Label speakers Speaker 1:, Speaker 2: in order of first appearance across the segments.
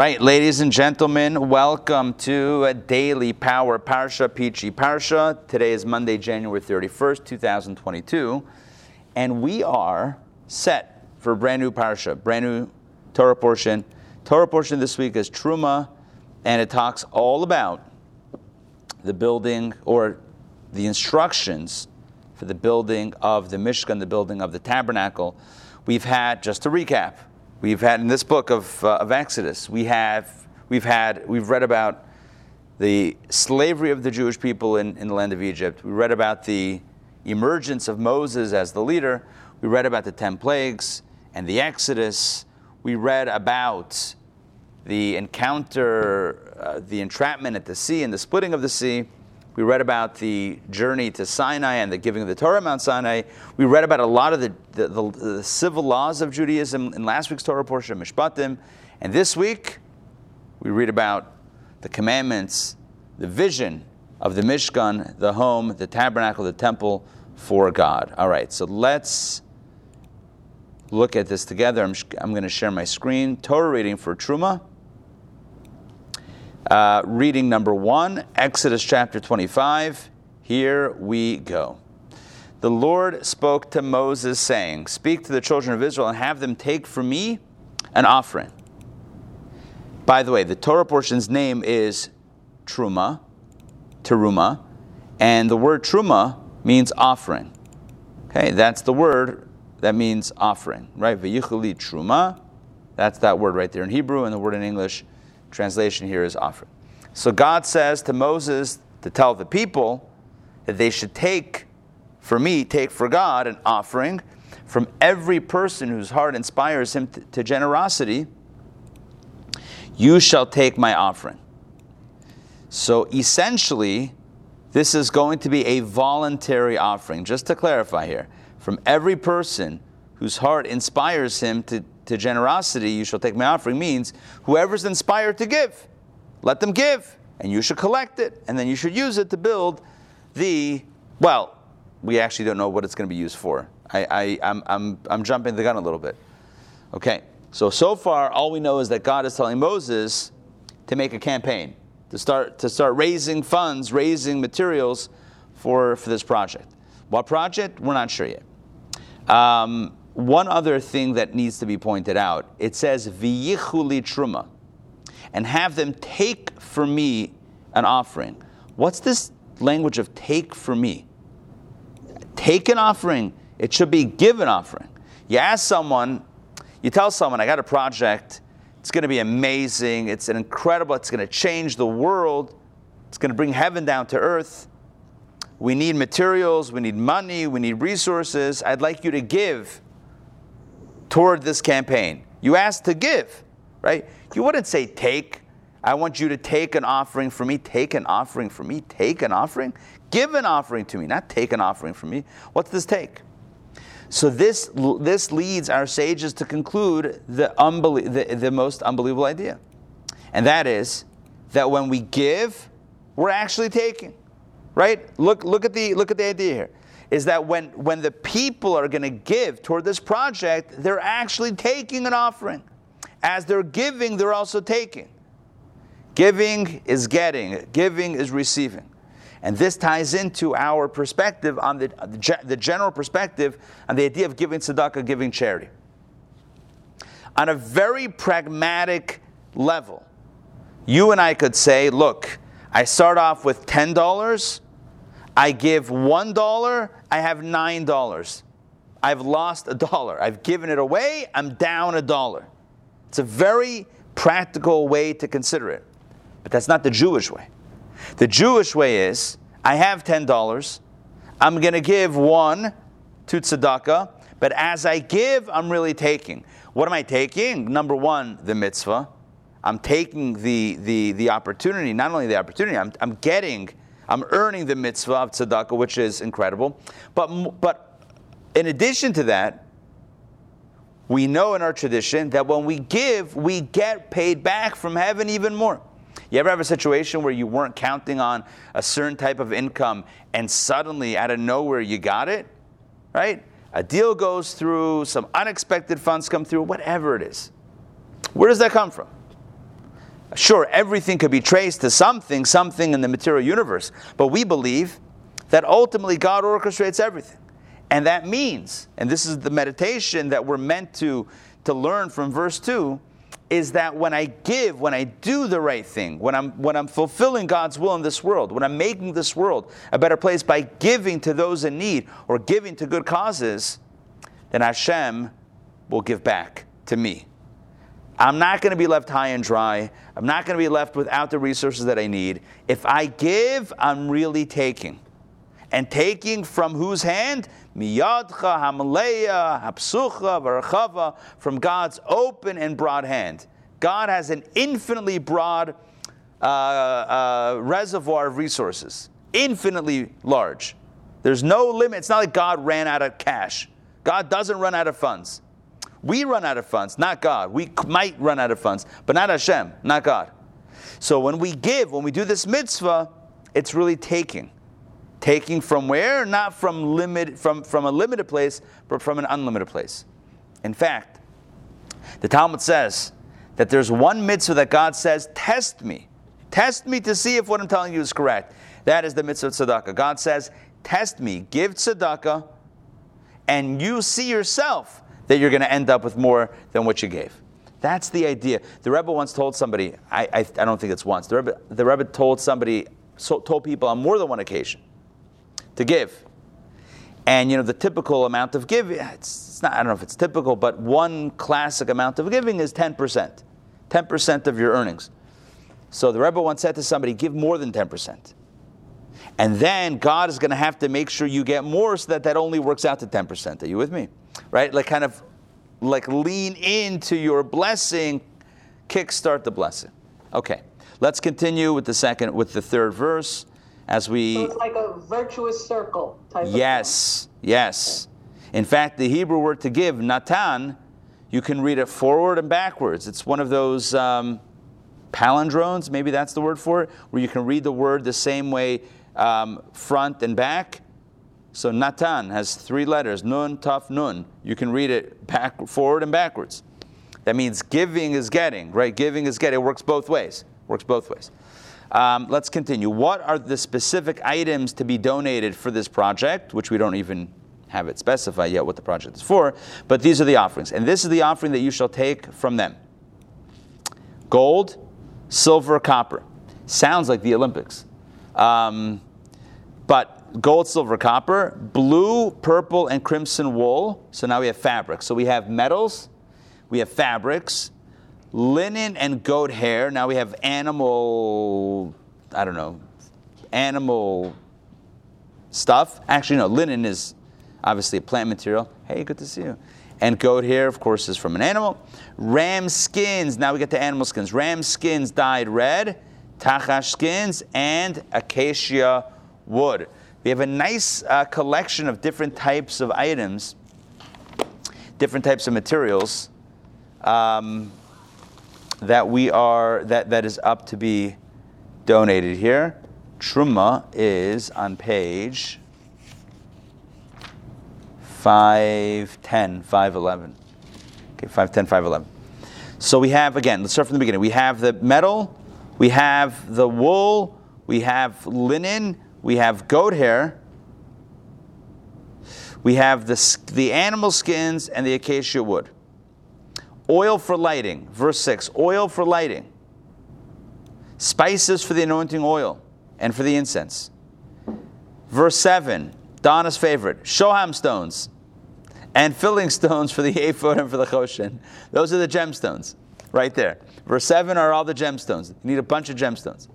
Speaker 1: Right, ladies and gentlemen, welcome to a daily Power Parsha, Peachy Parsha. Today is Monday, January 31st, 2022, and we are set for a brand new Parsha, brand new Torah portion. Torah portion this week is Truma, and it talks all about the building or the instructions for the building of the Mishkan, the building of the tabernacle. We've had, just to recap, We've had in this book of, uh, of Exodus, we have, we've had, we've read about the slavery of the Jewish people in, in the land of Egypt. We read about the emergence of Moses as the leader. We read about the 10 plagues and the Exodus. We read about the encounter, uh, the entrapment at the sea and the splitting of the sea. We read about the journey to Sinai and the giving of the Torah Mount Sinai. We read about a lot of the, the, the, the civil laws of Judaism in last week's Torah portion, Mishpatim. And this week, we read about the commandments, the vision of the Mishkan, the home, the tabernacle, the temple for God. All right, so let's look at this together. I'm, I'm going to share my screen. Torah reading for Truma. Uh, reading number one, Exodus chapter 25. Here we go. The Lord spoke to Moses, saying, Speak to the children of Israel and have them take for me an offering. By the way, the Torah portion's name is Truma, Teruma, and the word Truma means offering. Okay, that's the word that means offering, right? V'yichuli Truma, that's that word right there in Hebrew, and the word in English translation here is offering. So God says to Moses to tell the people that they should take for me, take for God an offering from every person whose heart inspires him to, to generosity. You shall take my offering. So essentially, this is going to be a voluntary offering. Just to clarify here, from every person whose heart inspires him to to generosity, you shall take my offering, means whoever's inspired to give, let them give, and you should collect it, and then you should use it to build the, well, we actually don't know what it's going to be used for. I, I, I'm, I'm, I'm jumping the gun a little bit. Okay, so so far, all we know is that God is telling Moses to make a campaign, to start, to start raising funds, raising materials for, for this project. What project? We're not sure yet. Um, one other thing that needs to be pointed out it says, V'yichuli truma, and have them take for me an offering. What's this language of take for me? Take an offering. It should be give an offering. You ask someone, you tell someone, I got a project, it's going to be amazing, it's an incredible, it's going to change the world, it's going to bring heaven down to earth. We need materials, we need money, we need resources. I'd like you to give toward this campaign. You asked to give, right? You wouldn't say take. I want you to take an offering for me. Take an offering for me. Take an offering. Give an offering to me, not take an offering from me. What's this take? So this this leads our sages to conclude the, unbelie- the, the most unbelievable idea, and that is that when we give, we're actually taking. Right? Look look at the look at the idea here is that when, when the people are going to give toward this project, they're actually taking an offering. As they're giving, they're also taking. Giving is getting, giving is receiving. And this ties into our perspective on the, the general perspective on the idea of giving tzedakah, giving charity. On a very pragmatic level, you and I could say, look, I start off with $10 I give $1, I have $9. I've lost a dollar. I've given it away, I'm down a dollar. It's a very practical way to consider it. But that's not the Jewish way. The Jewish way is I have $10, I'm going to give one to tzedakah, but as I give, I'm really taking. What am I taking? Number one, the mitzvah. I'm taking the, the, the opportunity, not only the opportunity, I'm, I'm getting I'm earning the mitzvah of tzedakah, which is incredible. But, but in addition to that, we know in our tradition that when we give, we get paid back from heaven even more. You ever have a situation where you weren't counting on a certain type of income and suddenly out of nowhere you got it? Right? A deal goes through, some unexpected funds come through, whatever it is. Where does that come from? Sure, everything could be traced to something, something in the material universe, but we believe that ultimately God orchestrates everything. And that means, and this is the meditation that we're meant to, to learn from verse 2, is that when I give, when I do the right thing, when I'm, when I'm fulfilling God's will in this world, when I'm making this world a better place by giving to those in need or giving to good causes, then Hashem will give back to me. I'm not going to be left high and dry. I'm not going to be left without the resources that I need. If I give, I'm really taking. And taking from whose hand? Miyadcha, Hamaleya, Hapsucha, Varachava, from God's open and broad hand. God has an infinitely broad uh, uh, reservoir of resources, infinitely large. There's no limit. It's not like God ran out of cash. God doesn't run out of funds. We run out of funds, not God. We might run out of funds, but not Hashem, not God. So when we give, when we do this mitzvah, it's really taking. Taking from where? Not from limit from, from a limited place, but from an unlimited place. In fact, the Talmud says that there's one mitzvah that God says, test me. Test me to see if what I'm telling you is correct. That is the mitzvah of tzedakah. God says, test me, give tzedakah, and you see yourself that you're going to end up with more than what you gave. That's the idea. The Rebbe once told somebody, I, I, I don't think it's once, the Rebbe, the Rebbe told somebody, so, told people on more than one occasion to give. And you know, the typical amount of giving, it's, it's not, I don't know if it's typical, but one classic amount of giving is 10%. 10% of your earnings. So the Rebbe once said to somebody, give more than 10%. And then God is going to have to make sure you get more so that that only works out to 10%. Are you with me? Right? Like kind of like lean into your blessing, kickstart the blessing. Okay. Let's continue with the second with the third verse as we
Speaker 2: So it's like a virtuous circle type of
Speaker 1: Yes. Yes. In fact, the Hebrew word to give, natan, you can read it forward and backwards. It's one of those um, palindromes, maybe that's the word for it, where you can read the word the same way um, front and back. So Natan has three letters, nun, taf, nun. You can read it back, forward and backwards. That means giving is getting, right? Giving is getting. It works both ways. Works both ways. Um, let's continue. What are the specific items to be donated for this project, which we don't even have it specified yet what the project is for, but these are the offerings. And this is the offering that you shall take from them gold, silver, copper. Sounds like the Olympics. Um, but gold, silver, copper, blue, purple, and crimson wool. So now we have fabrics. So we have metals, we have fabrics, linen and goat hair. Now we have animal, I don't know, animal stuff. Actually, no, linen is obviously a plant material. Hey, good to see you. And goat hair, of course, is from an animal. Ram skins, now we get to animal skins. Ram skins dyed red, tachash skins, and acacia wood. We have a nice uh, collection of different types of items, different types of materials um, that we are that, that is up to be donated here. Truma is on page 510, 511. Okay, 510, 511. So we have, again, let's start from the beginning. We have the metal, we have the wool, we have linen, we have goat hair, we have the, the animal skins and the acacia wood. Oil for lighting, verse 6. Oil for lighting. Spices for the anointing oil and for the incense. Verse 7, Donna's favorite, shoham stones and filling stones for the ephod and for the choshen. Those are the gemstones right there. Verse 7 are all the gemstones. You need a bunch of gemstones.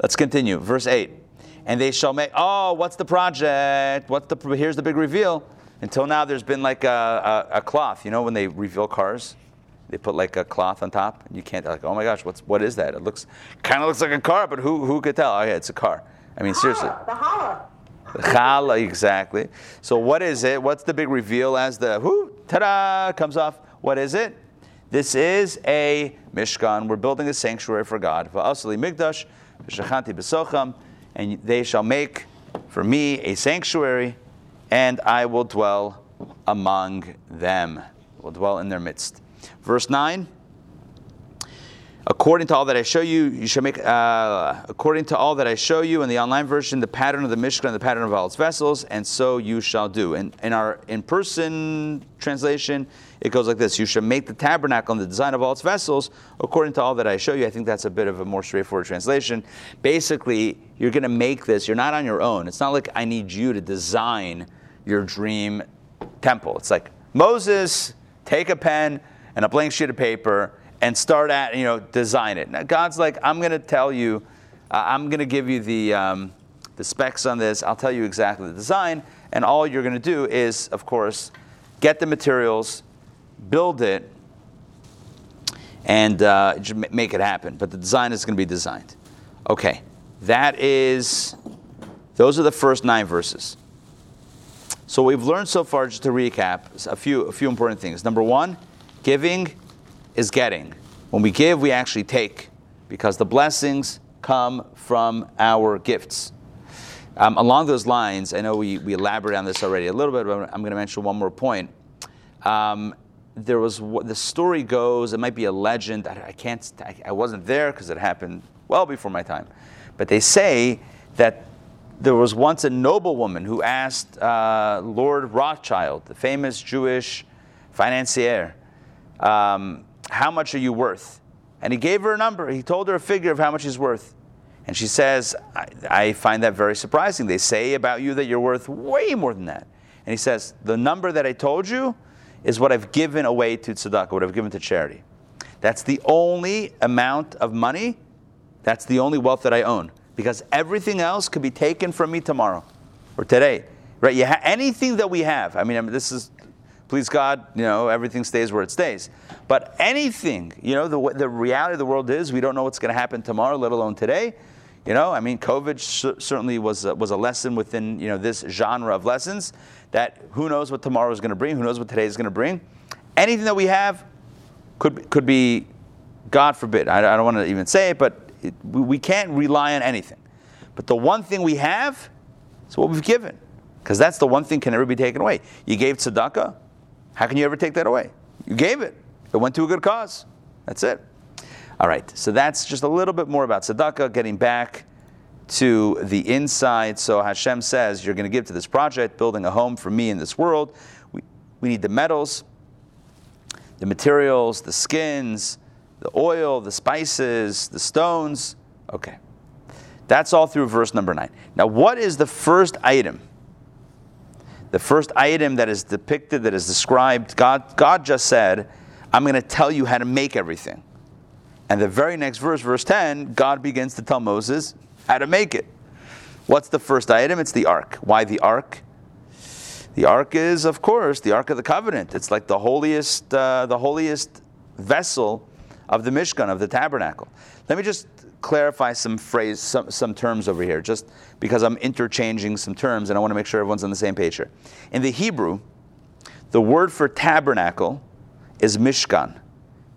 Speaker 1: Let's continue. Verse 8. And they shall make, oh, what's the project? What's the, here's the big reveal. Until now, there's been like a, a, a cloth. You know, when they reveal cars, they put like a cloth on top, and you can't, like, oh my gosh, what's, what is that? It looks, kind of looks like a car, but who, who could tell? Oh, yeah, it's a car. I mean, seriously.
Speaker 2: Ah, the challah.
Speaker 1: The challah, exactly. So what is it? What's the big reveal as the whoo ta-da comes off? What is it? This is a mishkan. We're building a sanctuary for God. Va'asali mikdash v'shachanti b'socham, and they shall make for me a sanctuary, and I will dwell among them. Will dwell in their midst. Verse nine. According to all that I show you, you should make, uh, according to all that I show you in the online version, the pattern of the Mishkan and the pattern of all its vessels, and so you shall do. And in our in person translation, it goes like this You should make the tabernacle and the design of all its vessels according to all that I show you. I think that's a bit of a more straightforward translation. Basically, you're going to make this, you're not on your own. It's not like I need you to design your dream temple. It's like, Moses, take a pen and a blank sheet of paper and start at, you know, design it. Now, God's like, I'm going to tell you, uh, I'm going to give you the, um, the specs on this. I'll tell you exactly the design. And all you're going to do is, of course, get the materials, build it, and uh, make it happen. But the design is going to be designed. Okay, that is, those are the first nine verses. So we've learned so far, just to recap, a few, a few important things. Number one, giving is getting. When we give, we actually take, because the blessings come from our gifts. Um, along those lines, I know we, we elaborated on this already a little bit, but I'm going to mention one more point. Um, there was the story goes, it might be a legend. I, I can't, I, I wasn't there because it happened well before my time. But they say that there was once a noblewoman who asked uh, Lord Rothschild, the famous Jewish financier, um, how much are you worth? And he gave her a number. He told her a figure of how much he's worth. And she says, I, I, find that very surprising. They say about you that you're worth way more than that. And he says, The number that I told you is what I've given away to tzedakah, what I've given to charity. That's the only amount of money, that's the only wealth that I own. Because everything else could be taken from me tomorrow or today. Right? Ha- anything that we have, I mean, I mean, this is please God, you know, everything stays where it stays. But anything, you know, the, the reality of the world is we don't know what's going to happen tomorrow, let alone today. You know, I mean, COVID sh- certainly was a, was a lesson within you know this genre of lessons. That who knows what tomorrow is going to bring? Who knows what today is going to bring? Anything that we have could could be, God forbid. I, I don't want to even say it, but it, we, we can't rely on anything. But the one thing we have is what we've given, because that's the one thing can never be taken away. You gave tzedakah, how can you ever take that away? You gave it. It went to a good cause. That's it. All right, so that's just a little bit more about tzedakah, getting back to the inside. So Hashem says, You're going to give to this project, building a home for me in this world. We, we need the metals, the materials, the skins, the oil, the spices, the stones. Okay. That's all through verse number nine. Now, what is the first item the first item that is depicted, that is described, God, God just said, I'm going to tell you how to make everything. And the very next verse, verse 10, God begins to tell Moses how to make it. What's the first item? It's the ark. Why the ark? The ark is, of course, the ark of the covenant. It's like the holiest, uh, the holiest vessel of the Mishkan, of the tabernacle. Let me just clarify some phrase, some, some terms over here, just because I'm interchanging some terms and I want to make sure everyone's on the same page here. In the Hebrew, the word for tabernacle is mishkan.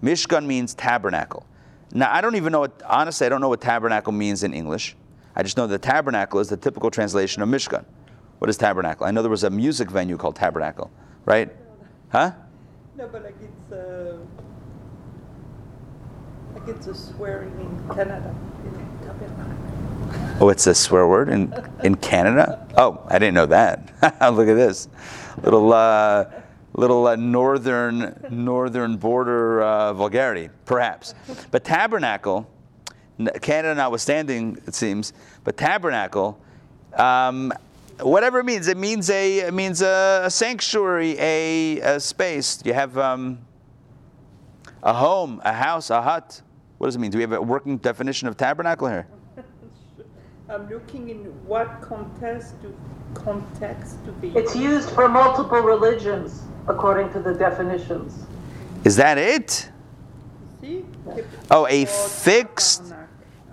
Speaker 1: Mishkan means tabernacle. Now, I don't even know what, honestly, I don't know what tabernacle means in English. I just know the tabernacle is the typical translation of mishkan. What is tabernacle? I know there was a music venue called Tabernacle, right? Huh?
Speaker 3: No, but like it's. Uh like it's a swearing in Canada.
Speaker 1: Oh, it's a swear word in, in Canada? Oh, I didn't know that. Look at this. Little, uh, little uh, northern, northern border uh, vulgarity, perhaps. But tabernacle, Canada notwithstanding, it seems, but tabernacle, um, whatever it means, it means a, it means a, a sanctuary, a, a, space. You have um, a home, a house, a hut. What does it mean? Do we have a working definition of tabernacle here?
Speaker 3: I'm looking in what context do context to be.
Speaker 2: It's used for multiple religions according to the definitions.
Speaker 1: Is that it?
Speaker 3: See?
Speaker 1: Oh, a fixed,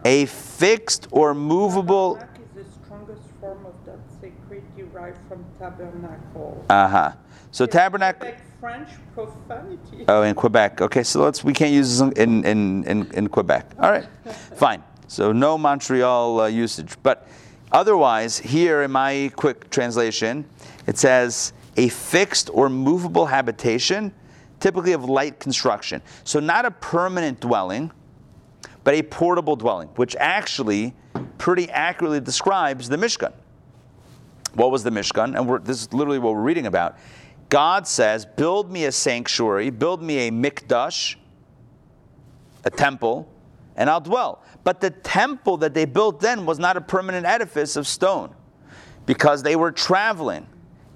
Speaker 1: a fixed or movable.
Speaker 3: is the strongest form of that sacred derived from tabernacle.
Speaker 1: Uh huh. So tabernacle.
Speaker 3: French profanity.
Speaker 1: Oh, in Quebec. Okay, so let's we can't use this in in in, in Quebec. All right, fine. So no Montreal uh, usage, but otherwise here in my quick translation, it says a fixed or movable habitation, typically of light construction. So not a permanent dwelling, but a portable dwelling, which actually pretty accurately describes the Mishkan. What was the Mishkan? And we're, this is literally what we're reading about. God says, Build me a sanctuary, build me a mikdash, a temple, and I'll dwell. But the temple that they built then was not a permanent edifice of stone because they were traveling.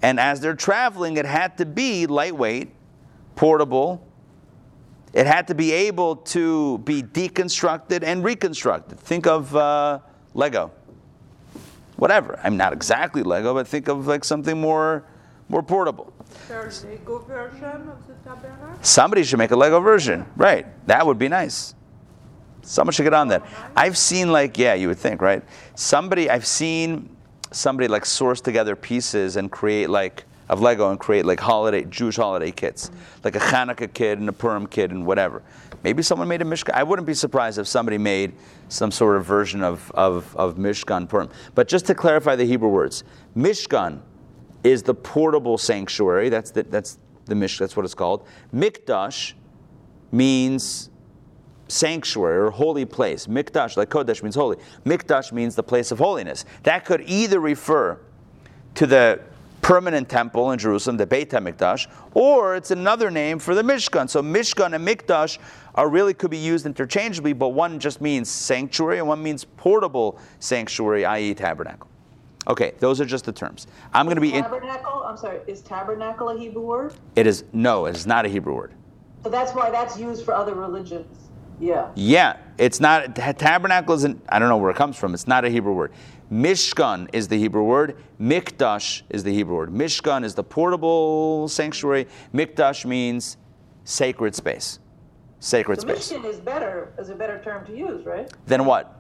Speaker 1: And as they're traveling, it had to be lightweight, portable. It had to be able to be deconstructed and reconstructed. Think of uh, Lego. Whatever. I'm not exactly Lego, but think of like something more, more portable.
Speaker 3: Their Lego version of the tabernacle?
Speaker 1: Somebody should make a Lego version. Right. That would be nice. Someone should get on that. I've seen like, yeah, you would think, right? Somebody, I've seen somebody like source together pieces and create like of Lego and create like holiday Jewish holiday kits, mm-hmm. like a Hanukkah kit and a Purim kit and whatever. Maybe someone made a Mishkan. I wouldn't be surprised if somebody made some sort of version of, of, of Mishkan Purim. But just to clarify the Hebrew words, Mishkan is the portable sanctuary. That's the, that's the Mish. That's what it's called. Mikdash means sanctuary or holy place. Mikdash, like Kodesh, means holy. Mikdash means the place of holiness. That could either refer to the permanent temple in Jerusalem, the Beit HaMikdash, or it's another name for the Mishkan. So Mishkan and Mikdash are really could be used interchangeably, but one just means sanctuary and one means portable sanctuary, i.e. tabernacle. Okay, those are just the terms. I'm going to be in.
Speaker 2: Tabernacle, I'm sorry, is tabernacle a Hebrew word?
Speaker 1: It is no, it is not a Hebrew word.
Speaker 2: So that's why that's used for other religions. Yeah.
Speaker 1: Yeah, it's not tabernacle isn't. I don't know where it comes from. It's not a Hebrew word. Mishkan is the Hebrew word. Mikdash is the Hebrew word. Mishkan is the portable sanctuary. Mikdash means sacred space. Sacred
Speaker 2: So
Speaker 1: space.
Speaker 2: Mishkan is better, is a better term to use, right?
Speaker 1: Then what?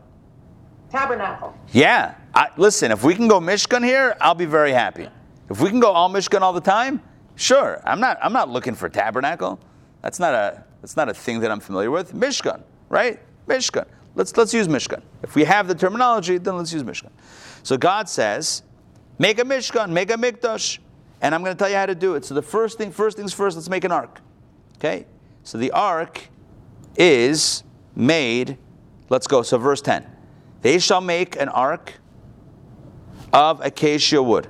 Speaker 2: Tabernacle.
Speaker 1: Yeah. I, listen, if we can go Mishkan here, I'll be very happy. If we can go all Mishkan all the time, sure. I'm not. I'm not looking for tabernacle. That's not a. That's not a thing that I'm familiar with. Mishkan, right? Mishkan. Let's let's use Mishkan. If we have the terminology, then let's use Mishkan. So God says, make a Mishkan, make a Mikdash, and I'm going to tell you how to do it. So the first thing, first things first, let's make an ark. Okay. So the ark is made. Let's go. So verse 10. They shall make an ark of acacia wood.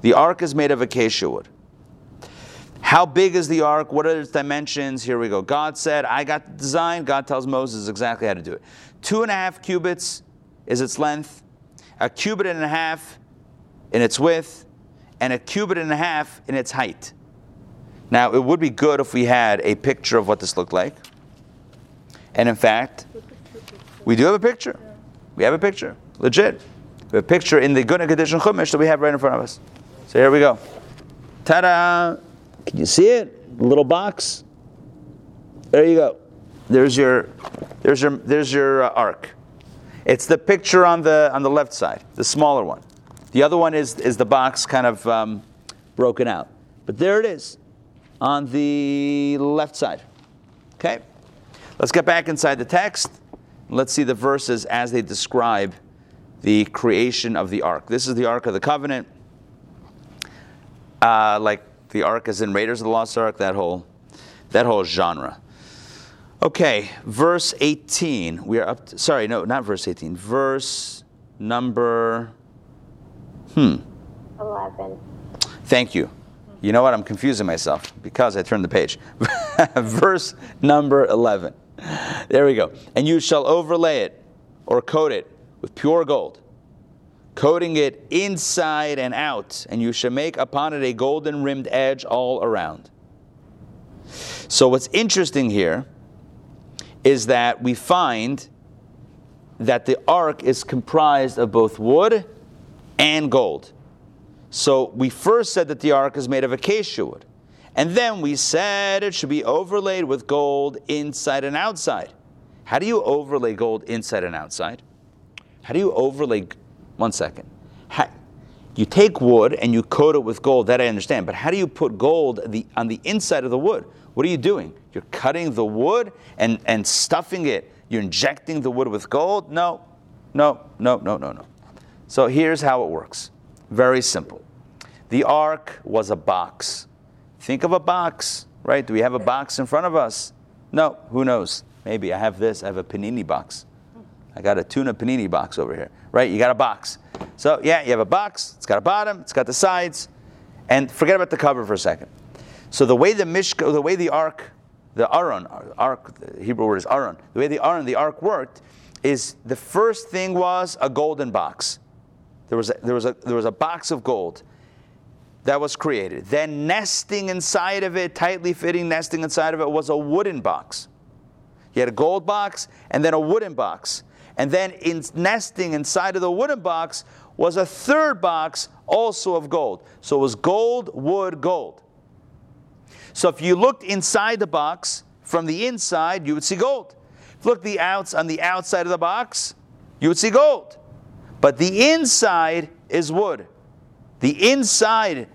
Speaker 1: The ark is made of acacia wood. How big is the ark? What are its dimensions? Here we go. God said, I got the design. God tells Moses exactly how to do it. Two and a half cubits is its length, a cubit and a half in its width, and a cubit and a half in its height. Now, it would be good if we had a picture of what this looked like. And in fact, we do have a picture. We have a picture. Legit. We have a picture in the and Condition Chumash that we have right in front of us. So here we go. Ta da! Can you see it? Little box. There you go. There's your, there's your, there's your uh, ark. It's the picture on the on the left side, the smaller one. The other one is is the box kind of um, broken out. But there it is, on the left side. Okay. Let's get back inside the text. Let's see the verses as they describe the creation of the ark. This is the Ark of the Covenant. Uh, like the ark is in Raiders of the Lost Ark, that whole, that whole genre. Okay, verse 18. We are up to, sorry, no, not verse 18. Verse number, hmm,
Speaker 4: 11.
Speaker 1: Thank you. You know what? I'm confusing myself because I turned the page. Verse number 11. There we go. And you shall overlay it or coat it with pure gold, coating it inside and out, and you shall make upon it a golden rimmed edge all around. So, what's interesting here is that we find that the ark is comprised of both wood and gold. So we first said that the ark is made of acacia wood. And then we said it should be overlaid with gold inside and outside. How do you overlay gold inside and outside? How do you overlay? One second. How, you take wood and you coat it with gold. That I understand. But how do you put gold the, on the inside of the wood? What are you doing? You're cutting the wood and, and stuffing it. You're injecting the wood with gold? No, no, no, no, no, no. So here's how it works. Very simple. The ark was a box. Think of a box, right? Do we have a box in front of us? No, who knows? Maybe I have this. I have a panini box. I got a tuna panini box over here, right? You got a box. So yeah, you have a box. It's got a bottom. It's got the sides, and forget about the cover for a second. So the way the mishka, the way the ark, the aron, ark, the Hebrew word is aron. The way the aron, the ark worked, is the first thing was a golden box. There was a, there was a, there was a box of gold that was created. Then nesting inside of it, tightly fitting nesting inside of it, was a wooden box. You had a gold box and then a wooden box. And then in nesting inside of the wooden box was a third box also of gold. So it was gold, wood, gold. So if you looked inside the box from the inside, you would see gold. If you looked the outs on the outside of the box, you would see gold. But the inside is wood. The inside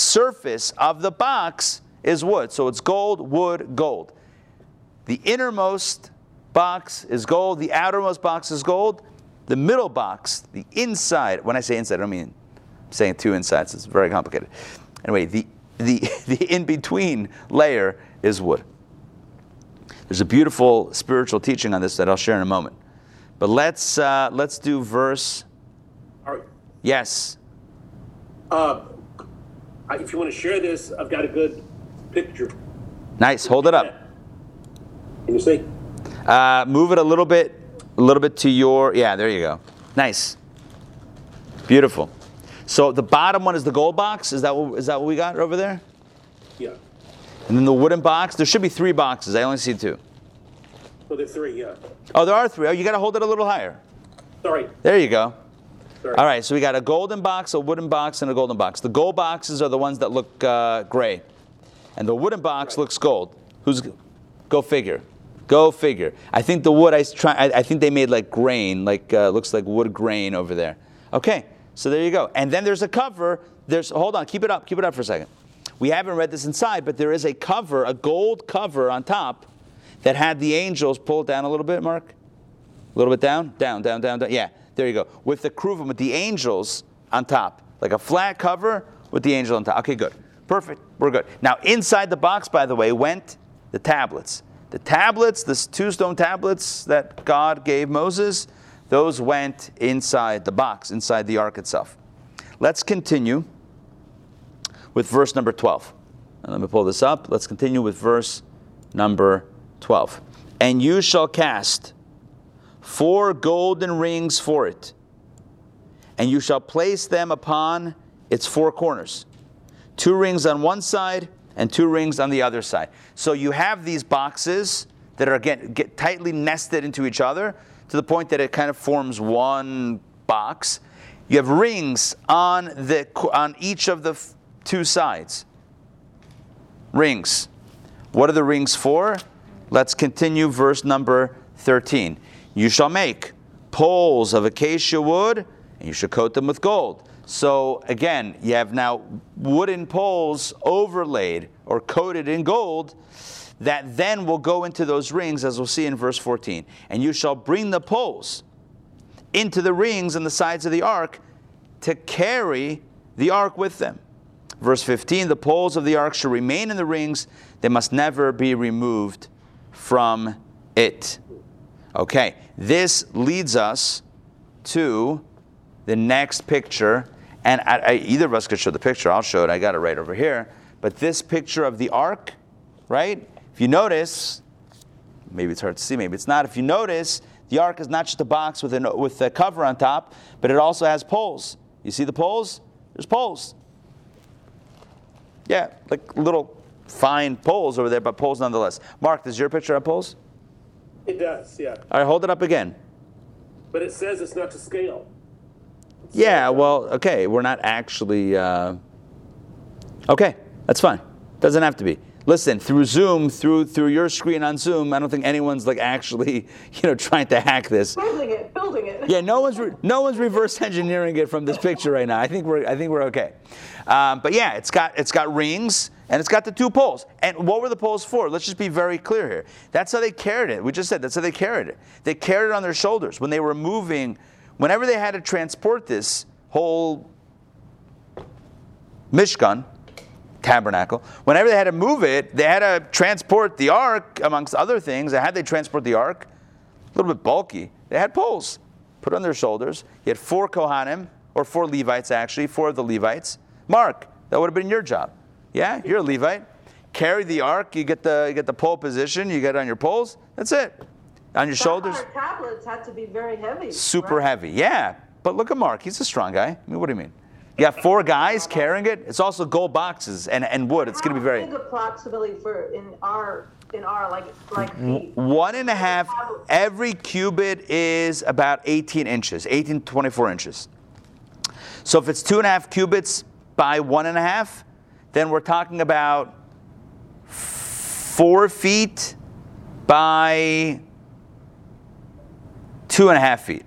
Speaker 1: surface of the box is wood. So it's gold, wood, gold. The innermost box is gold, the outermost box is gold. The middle box, the inside, when I say inside, I don't mean I'm saying two insides, it's very complicated. Anyway, the, the, the in between layer is wood. There's a beautiful spiritual teaching on this that I'll share in a moment. But let's, uh, let's do verse. Yes.
Speaker 4: Uh, if you want to share this, I've got a good picture.
Speaker 1: Nice. Hold it up.
Speaker 4: Can you see?
Speaker 1: Uh, move it a little bit, a little bit to your. Yeah, there you go. Nice. Beautiful. So the bottom one is the gold box. Is that what, is that what we got over there?
Speaker 4: Yeah.
Speaker 1: And then the wooden box. There should be three boxes. I only see two.
Speaker 4: So there's three. Yeah.
Speaker 1: Oh, there are three. Oh, you got to hold it a little higher.
Speaker 4: Sorry.
Speaker 1: There you go.
Speaker 4: Sorry.
Speaker 1: All right. So we got a golden box, a wooden box, and a golden box. The gold boxes are the ones that look uh, gray, and the wooden box looks gold. Who's? Go figure. Go figure. I think the wood. I try. I, I think they made like grain, like uh, looks like wood grain over there. Okay. So there you go. And then there's a cover. There's hold on. Keep it up. Keep it up for a second. We haven't read this inside, but there is a cover, a gold cover on top, that had the angels pull it down a little bit. Mark. A little bit down, down, down, down, down. Yeah, there you go. With the cruvim, with the angels on top, like a flat cover with the angel on top. Okay, good, perfect. We're good. Now inside the box, by the way, went the tablets. The tablets, the two stone tablets that God gave Moses, those went inside the box, inside the ark itself. Let's continue with verse number 12. And let me pull this up. Let's continue with verse number 12. And you shall cast four golden rings for it, and you shall place them upon its four corners two rings on one side and two rings on the other side. So you have these boxes that are again get tightly nested into each other to the point that it kind of forms one box. You have rings on the on each of the f- two sides. Rings. What are the rings for? Let's continue verse number 13. You shall make poles of acacia wood, and you shall coat them with gold. So again, you have now wooden poles overlaid or coated in gold that then will go into those rings, as we'll see in verse 14. And you shall bring the poles into the rings on the sides of the ark to carry the ark with them. Verse 15 the poles of the ark shall remain in the rings, they must never be removed from it. Okay, this leads us to the next picture. And I, I, either of us could show the picture. I'll show it. I got it right over here. But this picture of the ark, right? If you notice, maybe it's hard to see, maybe it's not. If you notice, the ark is not just a box with, an, with a cover on top, but it also has poles. You see the poles? There's poles. Yeah, like little fine poles over there, but poles nonetheless. Mark, does your picture have poles?
Speaker 4: It does. Yeah.
Speaker 1: All right, hold it up again.
Speaker 4: But it says it's not to scale.
Speaker 1: Yeah, well, okay, we're not actually. Uh, okay, that's fine. Doesn't have to be. Listen, through Zoom, through through your screen on Zoom, I don't think anyone's like actually, you know, trying to hack this.
Speaker 2: Building it, building it.
Speaker 1: Yeah, no one's re- no one's reverse engineering it from this picture right now. I think we're I think we're okay. Um, but yeah, it's got it's got rings and it's got the two poles. And what were the poles for? Let's just be very clear here. That's how they carried it. We just said that's how they carried it. They carried it on their shoulders when they were moving. Whenever they had to transport this whole Mishkan, tabernacle. Whenever they had to move it, they had to transport the ark, amongst other things. And how they transport the ark? A little bit bulky. They had poles put on their shoulders. You had four Kohanim, or four Levites actually, four of the Levites. Mark, that would have been your job. Yeah, you're a Levite. Carry the ark, you get the you get the pole position, you get it on your poles. That's it. On your shoulders.
Speaker 2: Sapphire tablets had to be very heavy.
Speaker 1: Super
Speaker 2: right?
Speaker 1: heavy. Yeah. But look at Mark. He's a strong guy. I mean, what do you mean? You got four guys carrying it. It's also gold boxes and, and wood. It's going to be very.
Speaker 2: How big approximately for in our in our like like feet?
Speaker 1: One and a half, every cubit is about 18 inches, 18 to 24 inches. So if it's two and a half cubits by one and a half, then we're talking about four feet by two and a half feet.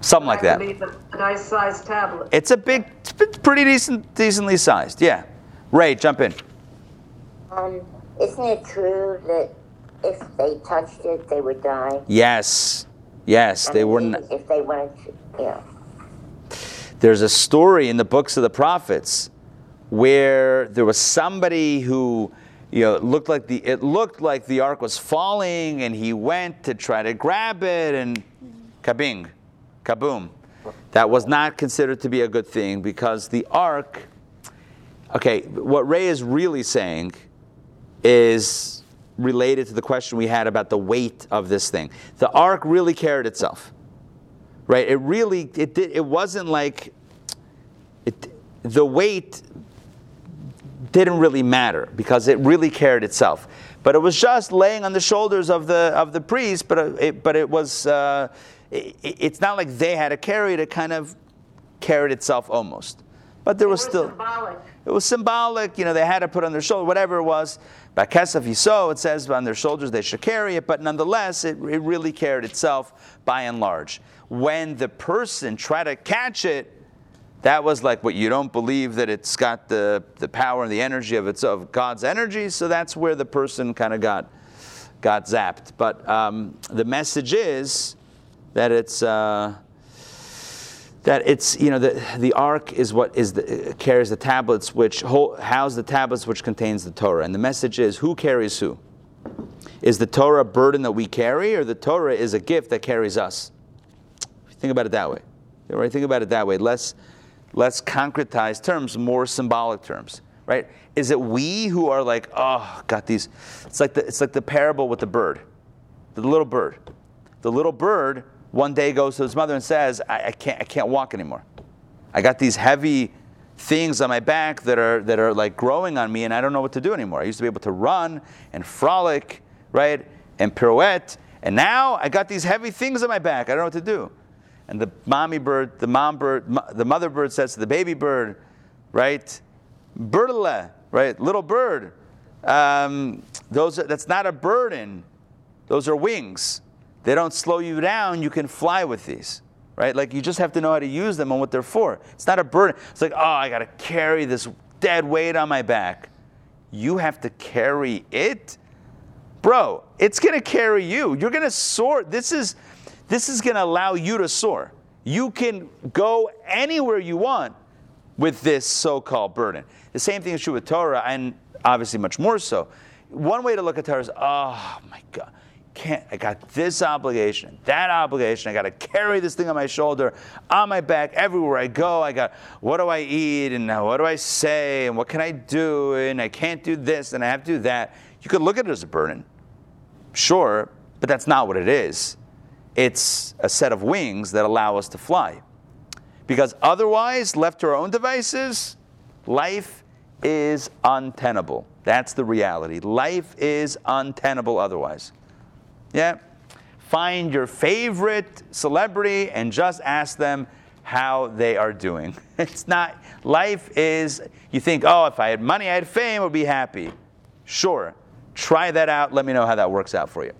Speaker 1: Something like that.
Speaker 2: Had to be A nice sized tablet.
Speaker 1: It's a big, it's pretty decent, decently sized. Yeah. Ray, jump in.
Speaker 5: Um, isn't it true that if they touched it, they would die?
Speaker 1: Yes. Yes,
Speaker 5: I
Speaker 1: they
Speaker 5: mean,
Speaker 1: were. Not,
Speaker 5: If they wanted to, yeah.
Speaker 1: there's a story in the books of the prophets where there was somebody who you know looked like the it looked like the ark was falling and he went to try to grab it and kabing kaboom. That was not considered to be a good thing because the ark okay what ray is really saying is related to the question we had about the weight of this thing. The ark really carried itself right? It really it did it wasn't like it the weight didn't really matter because it really carried itself but it was just laying on the shoulders of the of the priest but it, but it was uh, it, it's not like they had to carry it it kind of carried itself almost but there was
Speaker 2: Or
Speaker 1: still
Speaker 2: symbolic.
Speaker 1: it was symbolic, you know, they had to put on their shoulder, whatever it was. By Kesef Yisrael, it says on their shoulders they should carry it, but nonetheless, it, it really carried itself by and large. When the person tried to catch it, that was like what you don't believe that it's got the, the power and the energy of its of God's energy, so that's where the person kind of got got zapped. But um, the message is that it's uh, that it's you know the the ark is what is the, carries the tablets which hold, house the tablets which contains the Torah, and the message is who carries who. Is the Torah a burden that we carry, or the Torah is a gift that carries us? Think about it that way. Right? Think about it that way. Less less concretized terms, more symbolic terms. Right? Is it we who are like, oh, got these? It's like the it's like the parable with the bird, the little bird. The little bird one day goes to his mother and says, I, I can't I can't walk anymore. I got these heavy things on my back that are that are like growing on me and I don't know what to do anymore. I used to be able to run and frolic, right? And pirouette. And now I got these heavy things on my back. I don't know what to do. And the mommy bird, the mom bird, the mother bird says to the baby bird, right? Birdle, right? Little bird. Um, those that's not a burden. Those are wings. They don't slow you down. You can fly with these, right? Like you just have to know how to use them and what they're for. It's not a burden. It's like, oh, I got to carry this dead weight on my back. You have to carry it, bro. It's gonna carry you. You're gonna soar. This is, this is gonna allow you to soar. You can go anywhere you want with this so-called burden. The same thing is true with Torah, and obviously much more so. One way to look at Torah is, oh my God, can't I got this obligation, that obligation. I got to carry this thing on my shoulder, on my back, everywhere I go. I got what do I eat and what do I say and what can I do and I can't do this and I have to do that. You could look at it as a burden, sure, but that's not what it is. It's a set of wings that allow us to fly. Because otherwise, left to our own devices, life is untenable. That's the reality. Life is untenable otherwise. Yeah? Find your favorite celebrity and just ask them how they are doing. It's not, life is, you think, oh, if I had money, I had fame, I would be happy. Sure. Try that out. Let me know how that works out for you.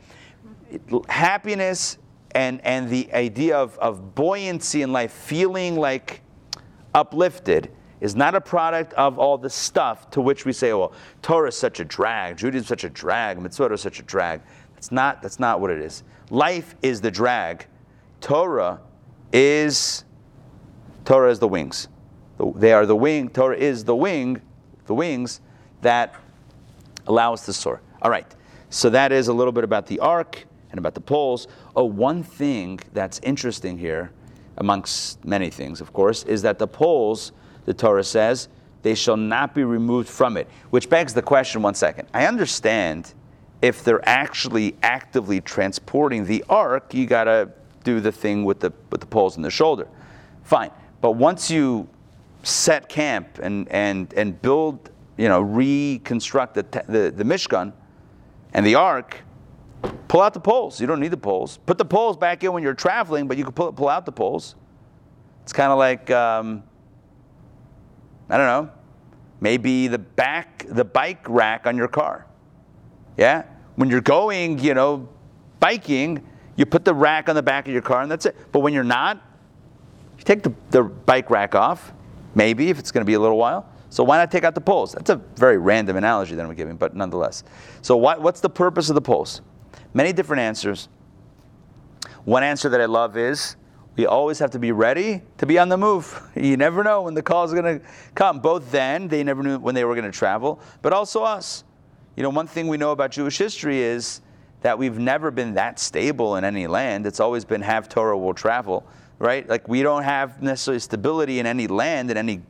Speaker 1: Happiness and, and the idea of, of buoyancy in life, feeling like uplifted, is not a product of all the stuff to which we say, well, Torah is such a drag, Judaism is such a drag, Mitzvah is such a drag. That's not, that's not what it is. Life is the drag. Torah is Torah is the wings. They are the wing. Torah is the wing the wings that allow us to soar. All right, so that is a little bit about the ark and about the poles. Oh, one thing that's interesting here, amongst many things, of course, is that the poles, the Torah says, they shall not be removed from it. Which begs the question one second. I understand if they're actually actively transporting the ark, you got to do the thing with the, with the poles in the shoulder. Fine. But once you set camp and, and, and build, you know, reconstruct the, the, the Mishkan and the ark, pull out the poles. You don't need the poles. Put the poles back in when you're traveling, but you can pull, pull out the poles. It's kind of like, um, I don't know, maybe the back, the bike rack on your car. Yeah? When you're going, you know, biking, you put the rack on the back of your car and that's it. But when you're not, you take the, the bike rack off, maybe if it's going to be a little while. So why not take out the poles? That's a very random analogy that I'm giving, but nonetheless. So what, what's the purpose of the poles? Many different answers. One answer that I love is we always have to be ready to be on the move. You never know when the call is going to come. Both then, they never knew when they were going to travel, but also us. You know, one thing we know about Jewish history is that we've never been that stable in any land. It's always been have Torah will travel, right? Like we don't have necessarily stability in any land in any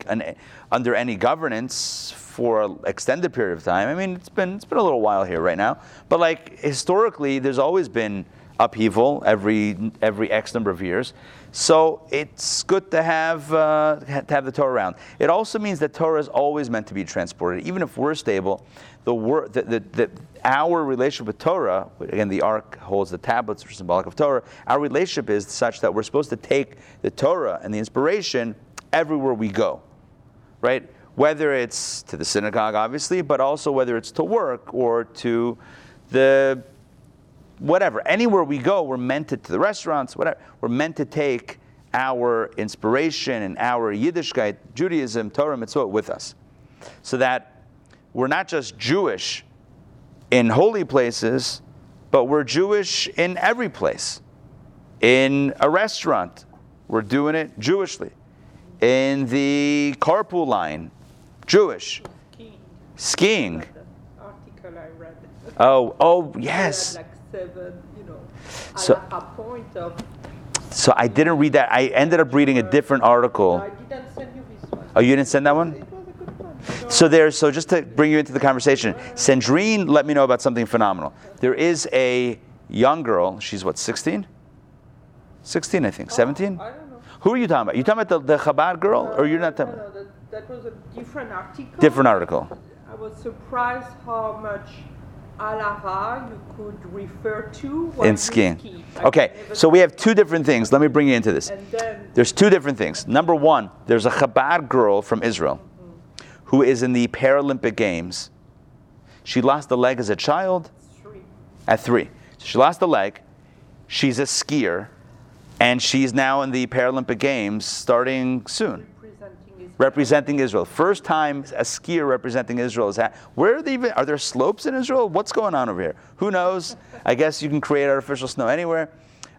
Speaker 1: under any governance for an extended period of time. I mean, it's been it's been a little while here right now, but like historically, there's always been upheaval every every X number of years. So it's good to have uh, to have the Torah around. It also means that Torah is always meant to be transported, even if we're stable. The, the, the our relationship with Torah, again, the ark holds the tablets, which are symbolic of Torah. Our relationship is such that we're supposed to take the Torah and the inspiration everywhere we go, right? Whether it's to the synagogue, obviously, but also whether it's to work or to the whatever, anywhere we go, we're meant to, to the restaurants, whatever, we're meant to take our inspiration and our Yiddishkeit, Judaism, Torah, Mitzvot with us. So that we're not just Jewish in holy places, but we're Jewish in every place. In a restaurant, we're doing it Jewishly. In the carpool line, Jewish.
Speaker 3: Skiing.
Speaker 1: Skiing.
Speaker 3: Article I read.
Speaker 1: Oh, oh, yes.
Speaker 3: like seven, you know,
Speaker 1: So-
Speaker 3: of.
Speaker 1: So I didn't read that. I ended up reading a different article.
Speaker 3: I you this one.
Speaker 1: Oh, you didn't send that one?
Speaker 3: It was a good one. you.
Speaker 1: So there's so just to bring you into the conversation, Sandrine let me know about something phenomenal. There is a young girl. She's what, 16? 16, I think. 17?
Speaker 3: I.
Speaker 1: Who are you talking about? You talking about the, the Chabad girl, or you're not
Speaker 3: No,
Speaker 1: talking?
Speaker 3: That, was a different article.
Speaker 1: Different article.
Speaker 3: I was surprised how much alara you could refer to
Speaker 1: In skiing.
Speaker 3: ski.
Speaker 1: Okay, so we have two different things. Let me bring you into this.
Speaker 3: And then
Speaker 1: There's two different things. Number one, there's a Chabad girl from Israel mm-hmm. who is in the Paralympic Games. She lost a leg as a child
Speaker 3: three.
Speaker 1: at three. So she lost a leg. She's a skier, and she's now in the Paralympic Games starting soon,
Speaker 3: Representing Israel.
Speaker 1: First time a skier representing Israel is. Ha- Where are they even? Are there slopes in Israel? What's going on over here? Who knows? I guess you can create artificial snow anywhere.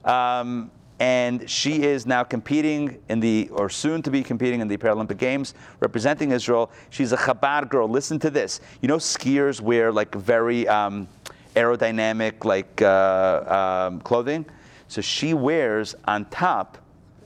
Speaker 1: Um, and she is now competing in the, or soon to be competing in the Paralympic Games, representing Israel. She's a Chabad girl. Listen to this. You know, skiers wear like very um, aerodynamic, like uh, um, clothing. So she wears on top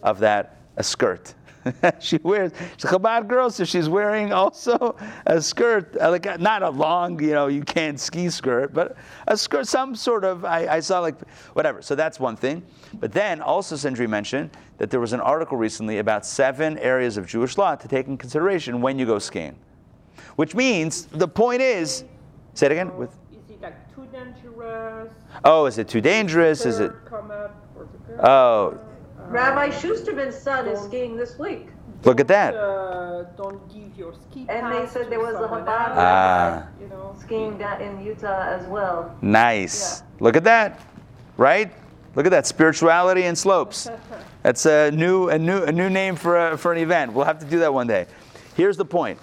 Speaker 1: of that a skirt. she wears she's a Chabad girl, so she's wearing also a skirt, uh, like a- not a long, you know, you can't ski skirt, but a skirt, some sort of. I, I saw like whatever. So that's one thing. But then also, Sindri mentioned that there was an article recently about seven areas of Jewish law to take in consideration when you go skiing, which means the point is, say it again. With
Speaker 3: Is it like too dangerous?
Speaker 1: oh, is it too dangerous? Is it?
Speaker 3: Come up for the girl?
Speaker 1: Oh,
Speaker 2: Rabbi Schusterman's son is skiing this week.
Speaker 1: look at that.
Speaker 3: Uh, don't give your ski
Speaker 2: And they said there was a
Speaker 3: someone
Speaker 2: Chabad
Speaker 3: else,
Speaker 1: Ah.
Speaker 3: You know,
Speaker 2: Skiing down in Utah as well.
Speaker 1: Nice. Look at that, right? Look at that spirituality and slopes. That's a new, a new, a new name for a, for an event. We'll have to do that one day. Here's the point: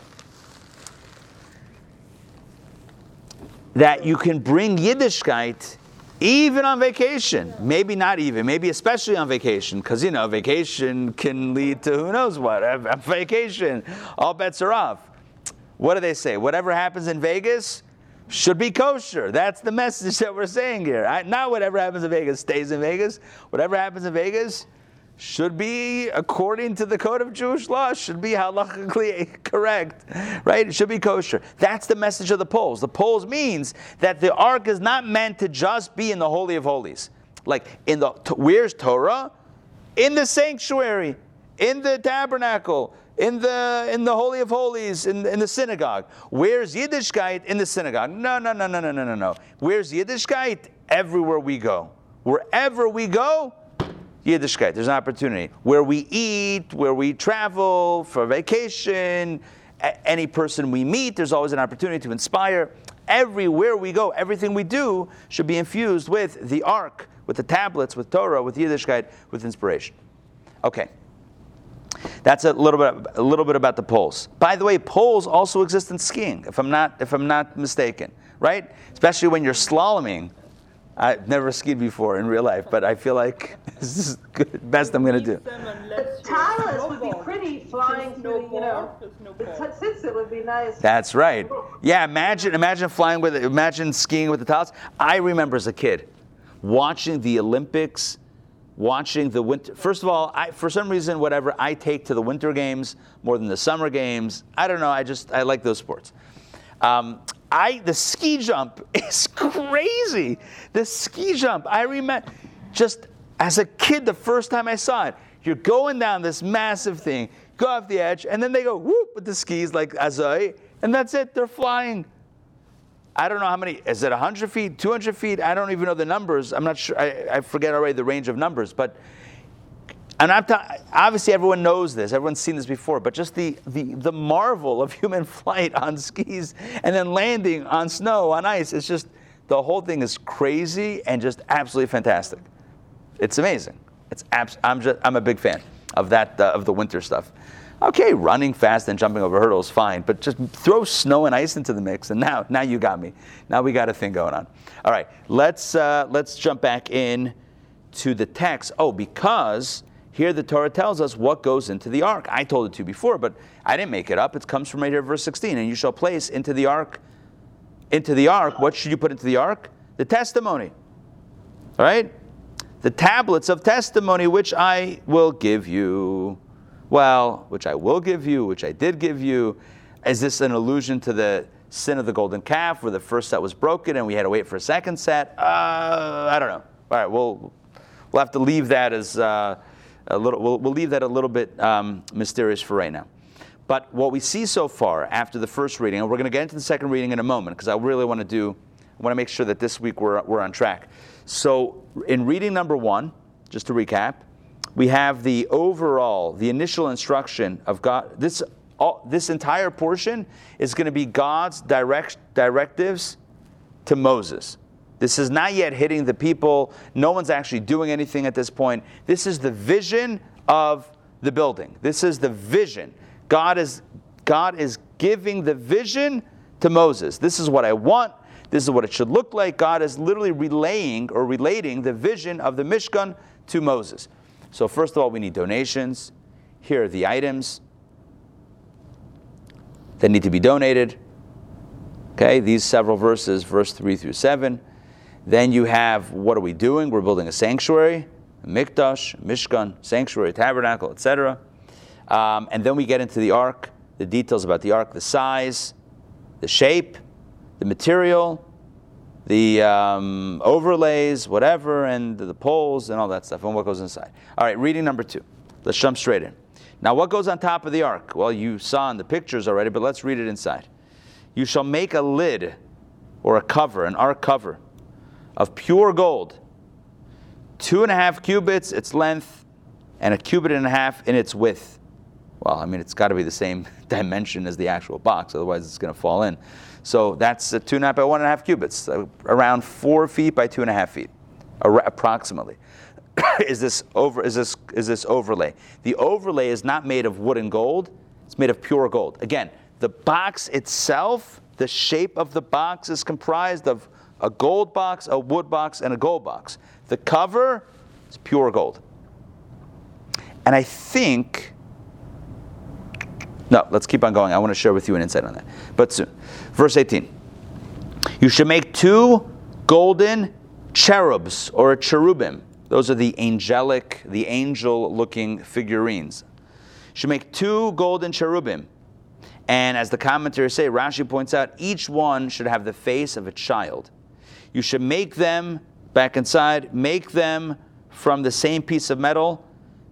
Speaker 1: that you can bring Yiddishkeit even on vacation. Maybe not even, maybe especially on vacation, because you know vacation can lead to who knows what. On vacation, all bets are off. What do they say? Whatever happens in Vegas should be kosher. That's the message that we're saying here. I, not whatever happens in Vegas stays in Vegas. Whatever happens in Vegas should be according to the code of Jewish law, should be halachically correct, right? It should be kosher. That's the message of the poles. The poles means that the ark is not meant to just be in the Holy of Holies. Like in the, where's Torah? In the sanctuary, in the tabernacle, in the in the holy of holies in, in the synagogue. Where's Yiddishkeit in the synagogue? No, no, no, no, no, no, no, no. Where's Yiddishkeit? Everywhere we go. Wherever we go, Yiddishkeit. There's an opportunity. Where we eat, where we travel for vacation, any person we meet, there's always an opportunity to inspire. Everywhere we go, everything we do should be infused with the ark, with the tablets, with Torah, with Yiddishkeit, with inspiration. Okay. That's a little bit, a little bit about the poles. By the way, poles also exist in skiing, if I'm not, if I'm not mistaken, right? Especially when you're slaloming. I've never skied before in real life, but I feel like this is the best I'm going to do.
Speaker 2: The towers would be pretty flying through, you know. The tzitzit would be nice.
Speaker 1: That's right. Yeah, imagine, imagine flying with, imagine skiing with the towels. I remember as a kid watching the Olympics watching the winter. First of all, I, for some reason, whatever, I take to the winter games more than the summer games. I don't know. I just I like those sports. Um, I the ski jump is crazy. The ski jump. I remember just as a kid, the first time I saw it, you're going down this massive thing, go off the edge, and then they go whoop with the skis like azoi, and that's it. They're flying. I don't know how many, is it 100 feet, 200 feet? I don't even know the numbers. I'm not sure, I, I forget already the range of numbers. But, and I'm ta- obviously everyone knows this, everyone's seen this before, but just the, the, the marvel of human flight on skis and then landing on snow, on ice, it's just, the whole thing is crazy and just absolutely fantastic. It's amazing. It's abs- I'm, just, I'm a big fan of that, uh, of the winter stuff. Okay, running fast and jumping over hurdles, fine, but just throw snow and ice into the mix, and now, now you got me. Now we got a thing going on. All right, let's uh, let's jump back in to the text. Oh, because here the Torah tells us what goes into the ark. I told it to you before, but I didn't make it up. It comes from right here, verse 16. And you shall place into the ark, into the ark. What should you put into the ark? The testimony. All right, the tablets of testimony which I will give you well, which I will give you, which I did give you. Is this an allusion to the sin of the golden calf where the first set was broken and we had to wait for a second set? Uh, I don't know. All right, we'll, we'll have to leave that as uh, a little, we'll, we'll leave that a little bit um, mysterious for right now. But what we see so far after the first reading, and we're going to get into the second reading in a moment because I really want to do, I want to make sure that this week we're, we're on track. So in reading number one, just to recap, we have the overall, the initial instruction of God. This, all, this entire portion is going to be God's direct, directives to Moses. This is not yet hitting the people. No one's actually doing anything at this point. This is the vision of the building. This is the vision. God is, God is giving the vision to Moses. This is what I want. This is what it should look like. God is literally relaying or relating the vision of the Mishkan to Moses. So, first of all, we need donations. Here are the items that need to be donated. Okay, these several verses, verse 3 through 7. Then you have what are we doing? We're building a sanctuary, mikdash, mishkan, sanctuary, tabernacle, etc. Um, and then we get into the ark, the details about the ark, the size, the shape, the material, the um, overlays, whatever, and the poles and all that stuff, and what goes inside. All right, reading number two. Let's jump straight in. Now, what goes on top of the ark? Well, you saw in the pictures already, but let's read it inside. You shall make a lid or a cover, an ark cover, of pure gold, two and a half cubits its length, and a cubit and a half in its width. Well, I mean, it's got to be the same dimension as the actual box, otherwise, it's going to fall in. So that's two and a half by one and a half cubits, uh, around four feet by two and a half feet, approximately. is this over? Is this is this overlay? The overlay is not made of wood and gold; it's made of pure gold. Again, the box itself, the shape of the box is comprised of a gold box, a wood box, and a gold box. The cover is pure gold. And I think No, let's keep on going. I want to share with you an insight on that. But soon. Verse 18. You should make two golden cherubs or cherubim. Those are the angelic, the angel looking figurines. You should make two golden cherubim. And as the commentators say, Rashi points out, each one should have the face of a child. You should make them, back inside, make them from the same piece of metal,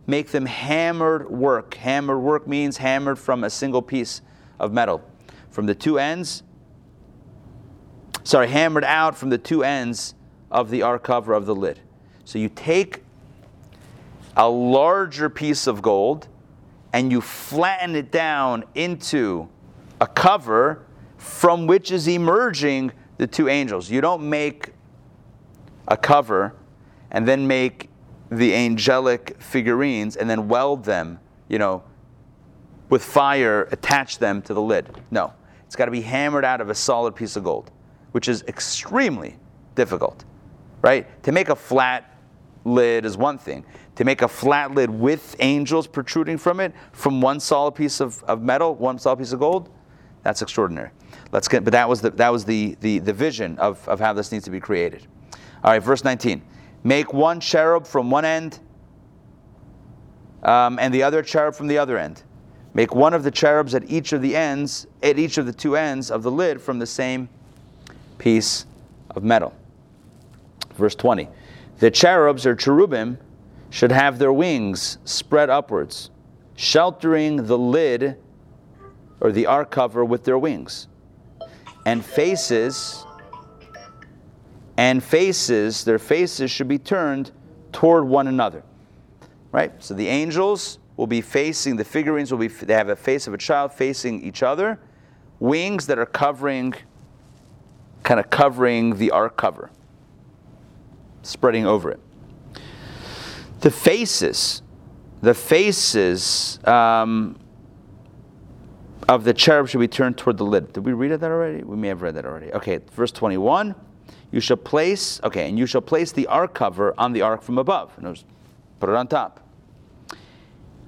Speaker 1: make them hammered work. Hammered work means hammered from a single piece of metal. From the two ends, sorry, hammered out from the two ends of the ark cover of the lid. So you take a larger piece of gold and you flatten it down into a cover from which is emerging the two angels. You don't make a cover and then make the angelic figurines and then weld them, you know, with fire, attach them to the lid. No, it's got to be hammered out of a solid piece of gold, which is extremely difficult, right? To make a flat lid is one thing. To make a flat lid with angels protruding from it, from one solid piece of, of metal, one solid piece of gold, that's extraordinary. Let's get, but that was the, that was the, the, the vision of, of how this needs to be created. All right, verse 19. Make one cherub from one end um, and the other cherub from the other end. Make one of the cherubs at each of the ends, at each of the two ends of the lid from the same piece of metal. Verse 20. The cherubs or cherubim should have their wings spread upwards, sheltering the lid or the ark cover with their wings. And faces and faces, their faces should be turned toward one another. Right? So the angels will be facing, the figurines will be, they have a face of a child facing each other, wings that are covering, kind of covering the ark cover, spreading over it. The faces, the faces um, of the cherub should be turned toward the lid. Did we read that already? We may have read that already. Okay, verse 21. You shall place, okay, and you shall place the ark cover on the ark from above. And was, put it on top.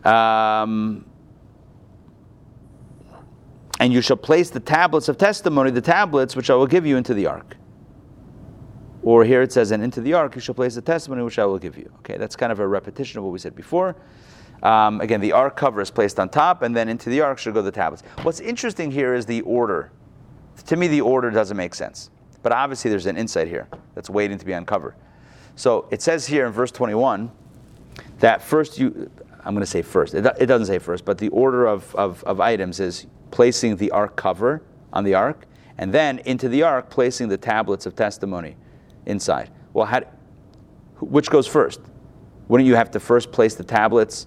Speaker 1: Um, and you shall place the tablets of testimony, the tablets which I will give you into the ark. Or here it says, and into the ark you shall place the testimony which I will give you. Okay, that's kind of a repetition of what we said before. Um, again, the ark cover is placed on top, and then into the ark should go the tablets. What's interesting here is the order. To me, the order doesn't make sense. But obviously, there's an insight here that's waiting to be uncovered. So it says here in verse 21 that first you, I'm going to say first, it, it doesn't say first, but the order of, of, of items is placing the ark cover on the ark, and then into the ark, placing the tablets of testimony inside. Well, how, which goes first? Wouldn't you have to first place the tablets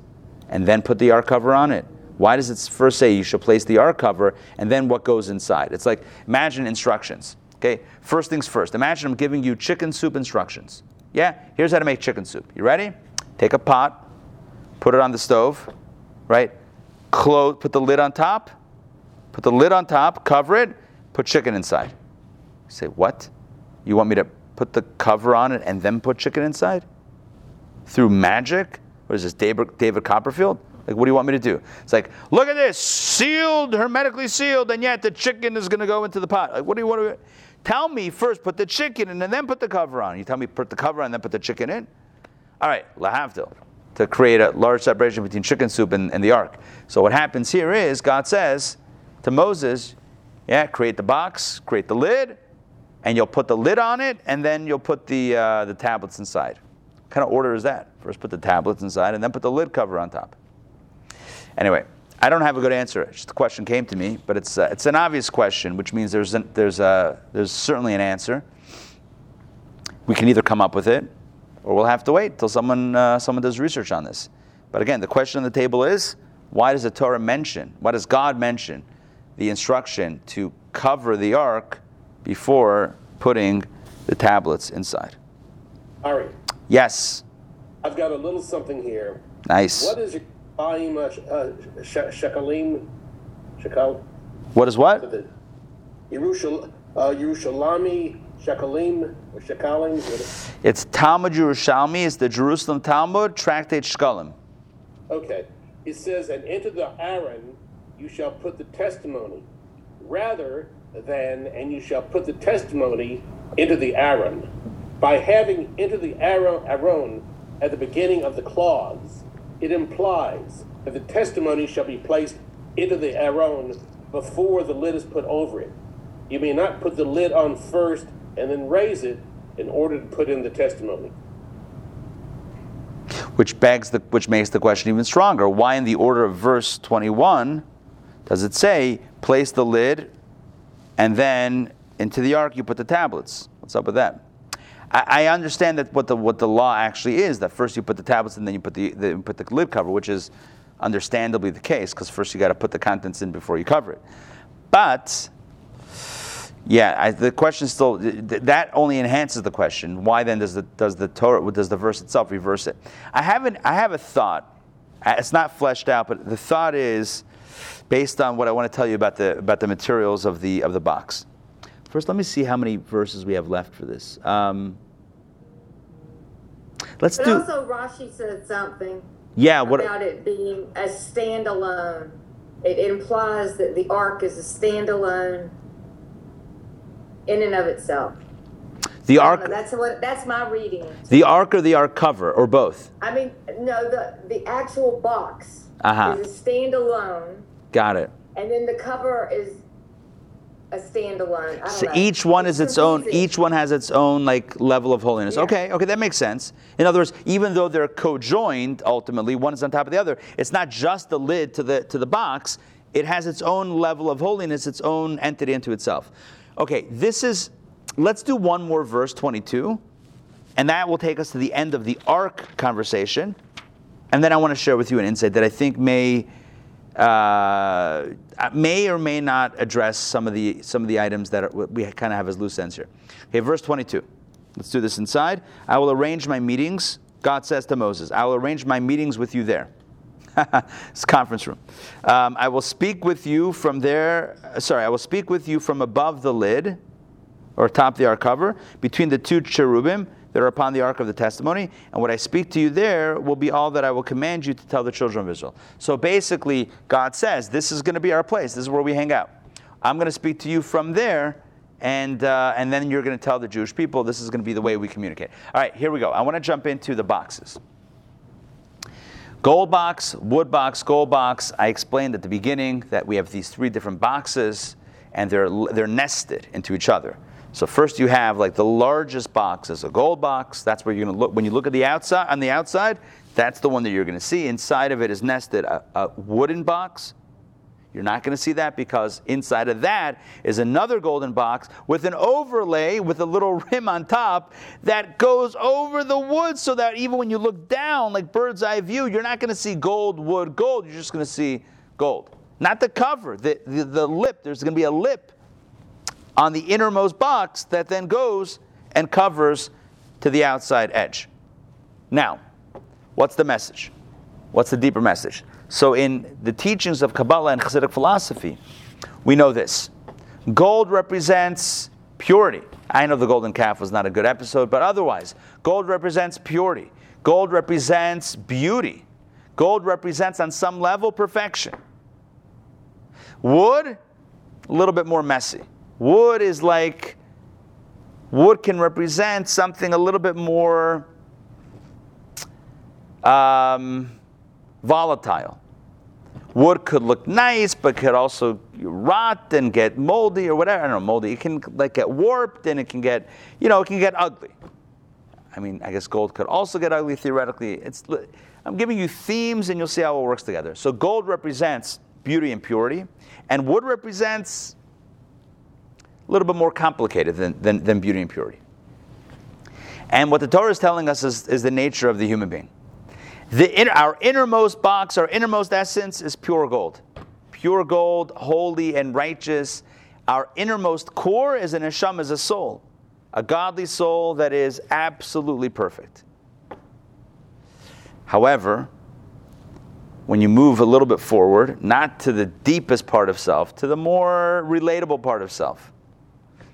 Speaker 1: and then put the ark cover on it? Why does it first say you should place the ark cover and then what goes inside? It's like imagine instructions. Okay, first things first. Imagine I'm giving you chicken soup instructions. Yeah, here's how to make chicken soup. You ready? Take a pot, put it on the stove, right? Close, put the lid on top, put the lid on top, cover it, put chicken inside. You say, what? You want me to put the cover on it and then put chicken inside? Through magic? What is this, David, David Copperfield? Like, what do you want me to do? It's like, look at this, sealed, hermetically sealed, and yet the chicken is going to go into the pot. Like, what do you want to Tell me first, put the chicken in and then put the cover on. You tell me put the cover on and then put the chicken in? All right, lahavdil, to create a large separation between chicken soup and, and the ark. So what happens here is God says to Moses, yeah, create the box, create the lid, and you'll put the lid on it, and then you'll put the, uh, the tablets inside kind of order is that? First put the tablets inside and then put the lid cover on top. Anyway, I don't have a good answer. Just the question came to me, but it's, uh, it's an obvious question, which means there's, an, there's, a, there's certainly an answer. We can either come up with it, or we'll have to wait till someone, uh, someone does research on this. But again, the question on the table is why does the Torah mention, why does God mention the instruction to cover the ark before putting the tablets inside?
Speaker 4: Ari,
Speaker 1: Yes.
Speaker 4: I've got a little something here.
Speaker 1: Nice.
Speaker 4: What is your volume uh, uh, sh- shekalim? Shekel?
Speaker 1: What is what?
Speaker 4: Yerushal, uh, Shekalim, or Shekalim?
Speaker 1: It's Talmud Yerushalmi. It's the Jerusalem Talmud, Tractate Shkalim.
Speaker 4: Okay. It says, and into the Aron you shall put the testimony, rather than, and you shall put the testimony into the Aron. By having into the Aron at the beginning of the clause, it implies that the testimony shall be placed into the Aron before the lid is put over it. You may not put the lid on first and then raise it in order to put in the testimony.
Speaker 1: Which begs the, which makes the question even stronger. Why, in the order of verse 21, does it say, place the lid and then into the ark you put the tablets? What's up with that? I, I understand that what the what the law actually is that first you put the tablets and then you put the, the put the lid cover, which is understandably the case because first you got to put the contents in before you cover it. But yeah, I, the question still that only enhances the question. Why then does the does the Torah does the verse itself reverse it? I haven't. I have a thought. It's not fleshed out, but the thought is based on what I want to tell you about the about the materials of the of the box. First, let me see how many verses we have left for this. Um, let's
Speaker 6: but
Speaker 1: do.
Speaker 6: also, Rashi said something
Speaker 1: Yeah. What?
Speaker 6: about it being a standalone. It implies that the ark is a standalone in and of itself.
Speaker 1: The
Speaker 6: I don't know,
Speaker 1: ark.
Speaker 6: That's what. That's my reading.
Speaker 1: The ark or the ark cover or both?
Speaker 6: I mean, no, the the actual box
Speaker 1: Uh-huh.
Speaker 6: is a standalone,
Speaker 1: Got it.
Speaker 6: and then the cover is a standalone. I don't
Speaker 1: So
Speaker 6: know.
Speaker 1: each one is its own. Each one has its own like level of holiness.
Speaker 6: Yeah.
Speaker 1: Okay, okay, that makes sense. In other words, even though they're co-joined, ultimately one is on top of the other. It's not just the lid to the to the box. It has its own level of holiness, its own entity into itself. Okay, this is. Let's do one more verse, 22, and that will take us to the end of the ark conversation. And then I want to share with you an insight that I think may uh, may or may not address some of the some of the items that are, we kind of have as loose ends here. Okay, verse 22. Let's do this inside. I will arrange my meetings. God says to Moses, "I will arrange my meetings with you there." it's conference room. Um, I will speak with you from there. Sorry, I will speak with you from above the lid, or top the ark cover, between the two cherubim that are upon the ark of the testimony. And what I speak to you there will be all that I will command you to tell the children of Israel. So basically, God says, This is going to be our place. This is where we hang out. I'm going to speak to you from there. And, uh, and then you're going to tell the Jewish people this is going to be the way we communicate. All right, here we go. I want to jump into the boxes. Gold box, wood box, gold box. I explained at the beginning that we have these three different boxes and they're, they're nested into each other. So first you have like the largest box is a gold box. That's where you're going to look. When you look at the outside, on the outside, that's the one that you're going to see. Inside of it is nested a, a wooden box. You're not going to see that because inside of that is another golden box with an overlay with a little rim on top that goes over the wood so that even when you look down, like bird's eye view, you're not going to see gold, wood, gold. You're just going to see gold. Not the cover, the, the, the lip. There's going to be a lip on the innermost box that then goes and covers to the outside edge. Now, what's the message? What's the deeper message? So, in the teachings of Kabbalah and Hasidic philosophy, we know this gold represents purity. I know the golden calf was not a good episode, but otherwise, gold represents purity. Gold represents beauty. Gold represents, on some level, perfection. Wood, a little bit more messy. Wood is like, wood can represent something a little bit more um, volatile. Wood could look nice, but could also rot and get moldy or whatever. I don't know, moldy. It can like get warped and it can get, you know, it can get ugly. I mean, I guess gold could also get ugly theoretically. It's, I'm giving you themes and you'll see how it works together. So gold represents beauty and purity, and wood represents a little bit more complicated than, than, than beauty and purity. And what the Torah is telling us is, is the nature of the human being. The inner, our innermost box, our innermost essence is pure gold. Pure gold, holy and righteous. Our innermost core is an neshama, is a soul, a godly soul that is absolutely perfect. However, when you move a little bit forward, not to the deepest part of self, to the more relatable part of self,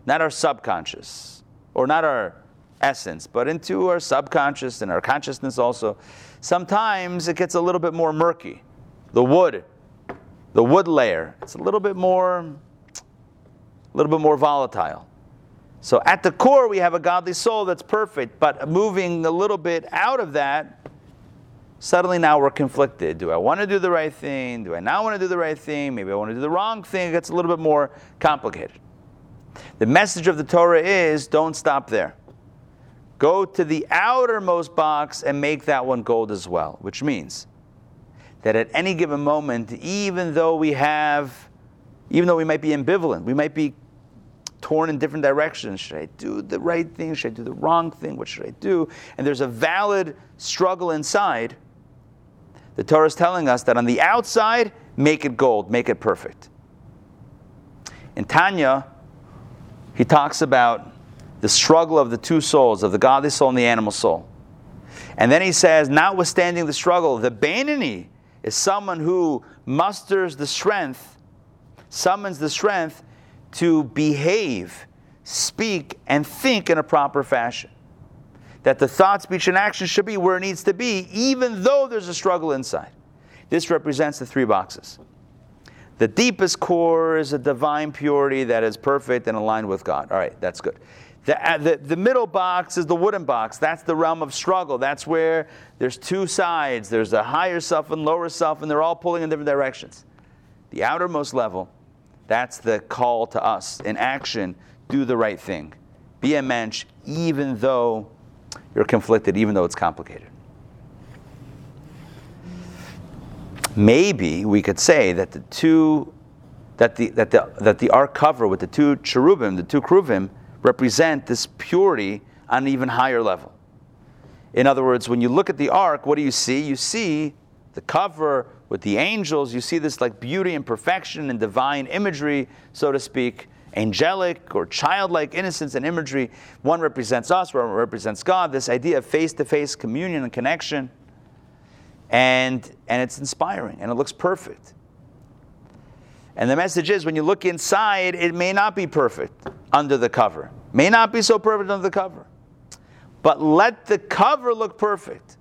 Speaker 1: not our subconscious or not our essence, but into our subconscious and our consciousness also, sometimes it gets a little bit more murky. The wood the wood layer, it's a little bit more, a little bit more volatile. So at the core, we have a godly soul that's perfect, but moving a little bit out of that, suddenly now we're conflicted. Do I want to do the right thing? Do I not want to do the right thing? Maybe I want to do the wrong thing. It gets a little bit more complicated. The message of the Torah is don't stop there. Go to the outermost box and make that one gold as well, which means that at any given moment, even though we have, even though we might be ambivalent, we might be torn in different directions. Should I do the right thing? Should I do the wrong thing? What should I do? And there's a valid struggle inside. The Torah is telling us that on the outside, make it gold, make it perfect. In Tanya, he talks about the struggle of the two souls, of the godly soul and the animal soul. And then he says, notwithstanding the struggle, the Beinoni is someone who musters the strength, summons the strength to behave, speak, and think in a proper fashion. That the thought, speech, and action should be where it needs to be, even though there's a struggle inside. This represents the three boxes. The deepest core is a divine purity that is perfect and aligned with God. All right, that's good. The, uh, the, the, middle box is the wooden box. That's the realm of struggle. That's where there's two sides. There's a higher self and lower self, and they're all pulling in different directions. The outermost level, that's the call to us. In action, do the right thing. Be a mensch, even though you're conflicted, even though it's complicated. Maybe we could say that the two that the that the that the ark cover with the two cherubim, the two kruvim, represent this purity on an even higher level. In other words, when you look at the ark, what do you see? You see the cover with the angels. You see this like beauty and perfection and divine imagery, so to speak, angelic or childlike innocence and imagery. One represents us, one represents God. This idea of face-to-face communion and connection and, and it's inspiring and it looks perfect. And the message is when you look inside, it may not be perfect under the cover, may not be so perfect under the cover. But let the cover look perfect.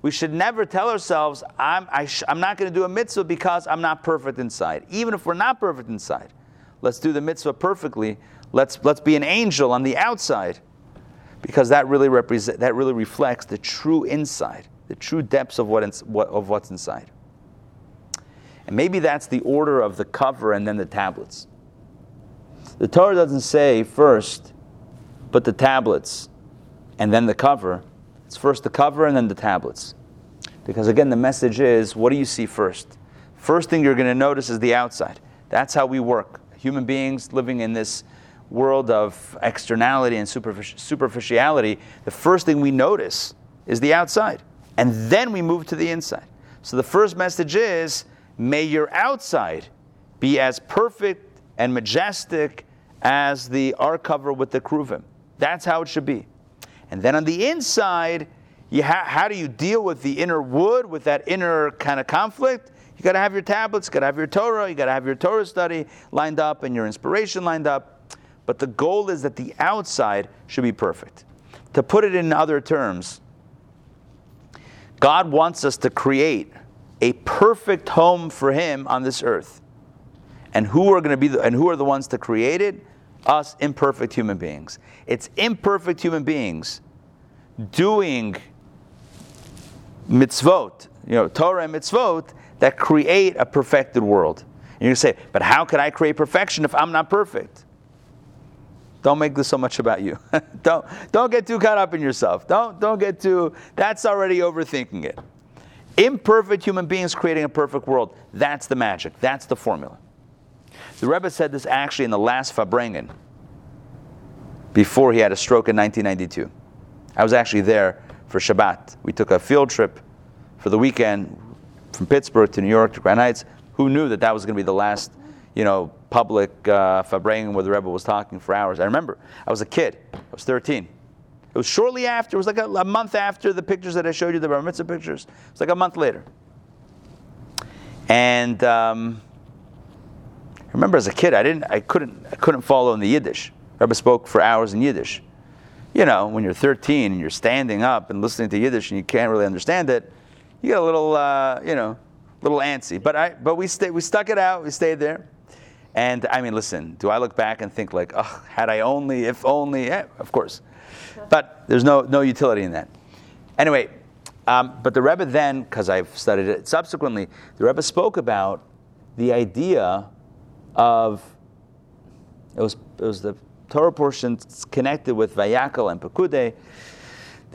Speaker 1: We should never tell ourselves, I'm, I am not going to do a mitzvah because I'm not perfect inside. Even if we're not perfect inside, let's do the mitzvah perfectly. Let's, let's be an angel on the outside because that really, represent, that really reflects the true inside the true depths of, what, of what's inside. And maybe that's the order of the cover and then the tablets. The Torah doesn't say first put the tablets and then the cover. It's first the cover and then the tablets. Because again, the message is what do you see first? First thing you're going to notice is the outside. That's how we work. Human beings living in this world of externality and superficiality, the first thing we notice is the outside and then we move to the inside. So the first message is may your outside be as perfect and majestic as the ark cover with the kruvim. That's how it should be. And then on the inside, ha- how do you deal with the inner wood, with that inner kind of conflict? You got to have your tablets, you got to have your Torah, you got to have your Torah study lined up and your inspiration lined up. But the goal is that the outside should be perfect. To put it in other terms, God wants us to create a perfect home for Him on this earth. And who are going to be the, and who are the ones to create it? Us imperfect human beings. It's imperfect human beings doing mitzvot, you know, Torah and mitzvot that create a perfected world. And you're say, but how can I create perfection if I'm not perfect? Don't make this so much about you. don't, don't get too caught up in yourself. Don't, don't get too, that's already overthinking it. Imperfect human beings creating a perfect world. That's the magic. That's the formula. The Rebbe said this actually in the last Farbrengen before he had a stroke in 1992. I was actually there for Shabbat. We took a field trip for the weekend from Pittsburgh to New York to Crown Heights. Who knew that that was going to be the last, you know, public uh, where the Rebbe was talking for hours. I remember, I was a kid. I was 13. It was shortly after, it was like a, a month after the pictures that I showed you, the Bar Mitzvah pictures. It was like a month later. And um, I remember as a kid, I didn't, I couldn't, I couldn't follow in the Yiddish. Rebbe spoke for hours in Yiddish. You know, when you're 13 and you're standing up and listening to Yiddish and you can't really understand it, you get a little, uh, you know, little antsy. But I, but we stayed, we stuck it out. We stayed there. And I mean, listen, do I look back and think like, oh, had I only, if only, yeah, of course. But there's no, no utility in that. Anyway, um, but the Rebbe then, because I've studied it subsequently, the Rebbe spoke about the idea of, it was, it was the Torah portion connected with Vayakhel and Pekude,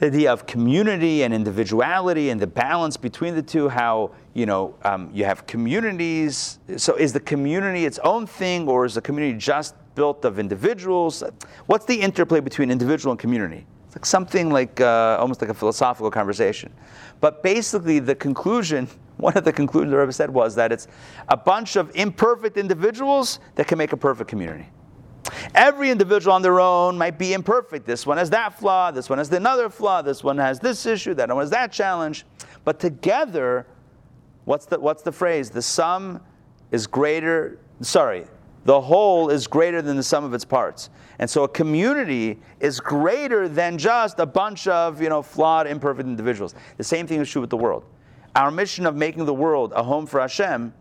Speaker 1: the idea of community and individuality and the balance between the two, how you know um, you have communities. So is the community its own thing, or is the community just built of individuals? What's the interplay between individual and community? It's like something like uh, almost like a philosophical conversation. But basically, the conclusion, one of the conclusions the Rebbe said was that it's a bunch of imperfect individuals that can make a perfect community. Every individual on their own might be imperfect. This one has that flaw, this one has another flaw, this one has this issue, that one has that challenge. But together, what's the, what's the phrase? The sum is greater, sorry, the whole is greater than the sum of its parts. And so a community is greater than just a bunch of you know, flawed, imperfect individuals. The same thing is true with the world. Our mission of making the world a home for Hashem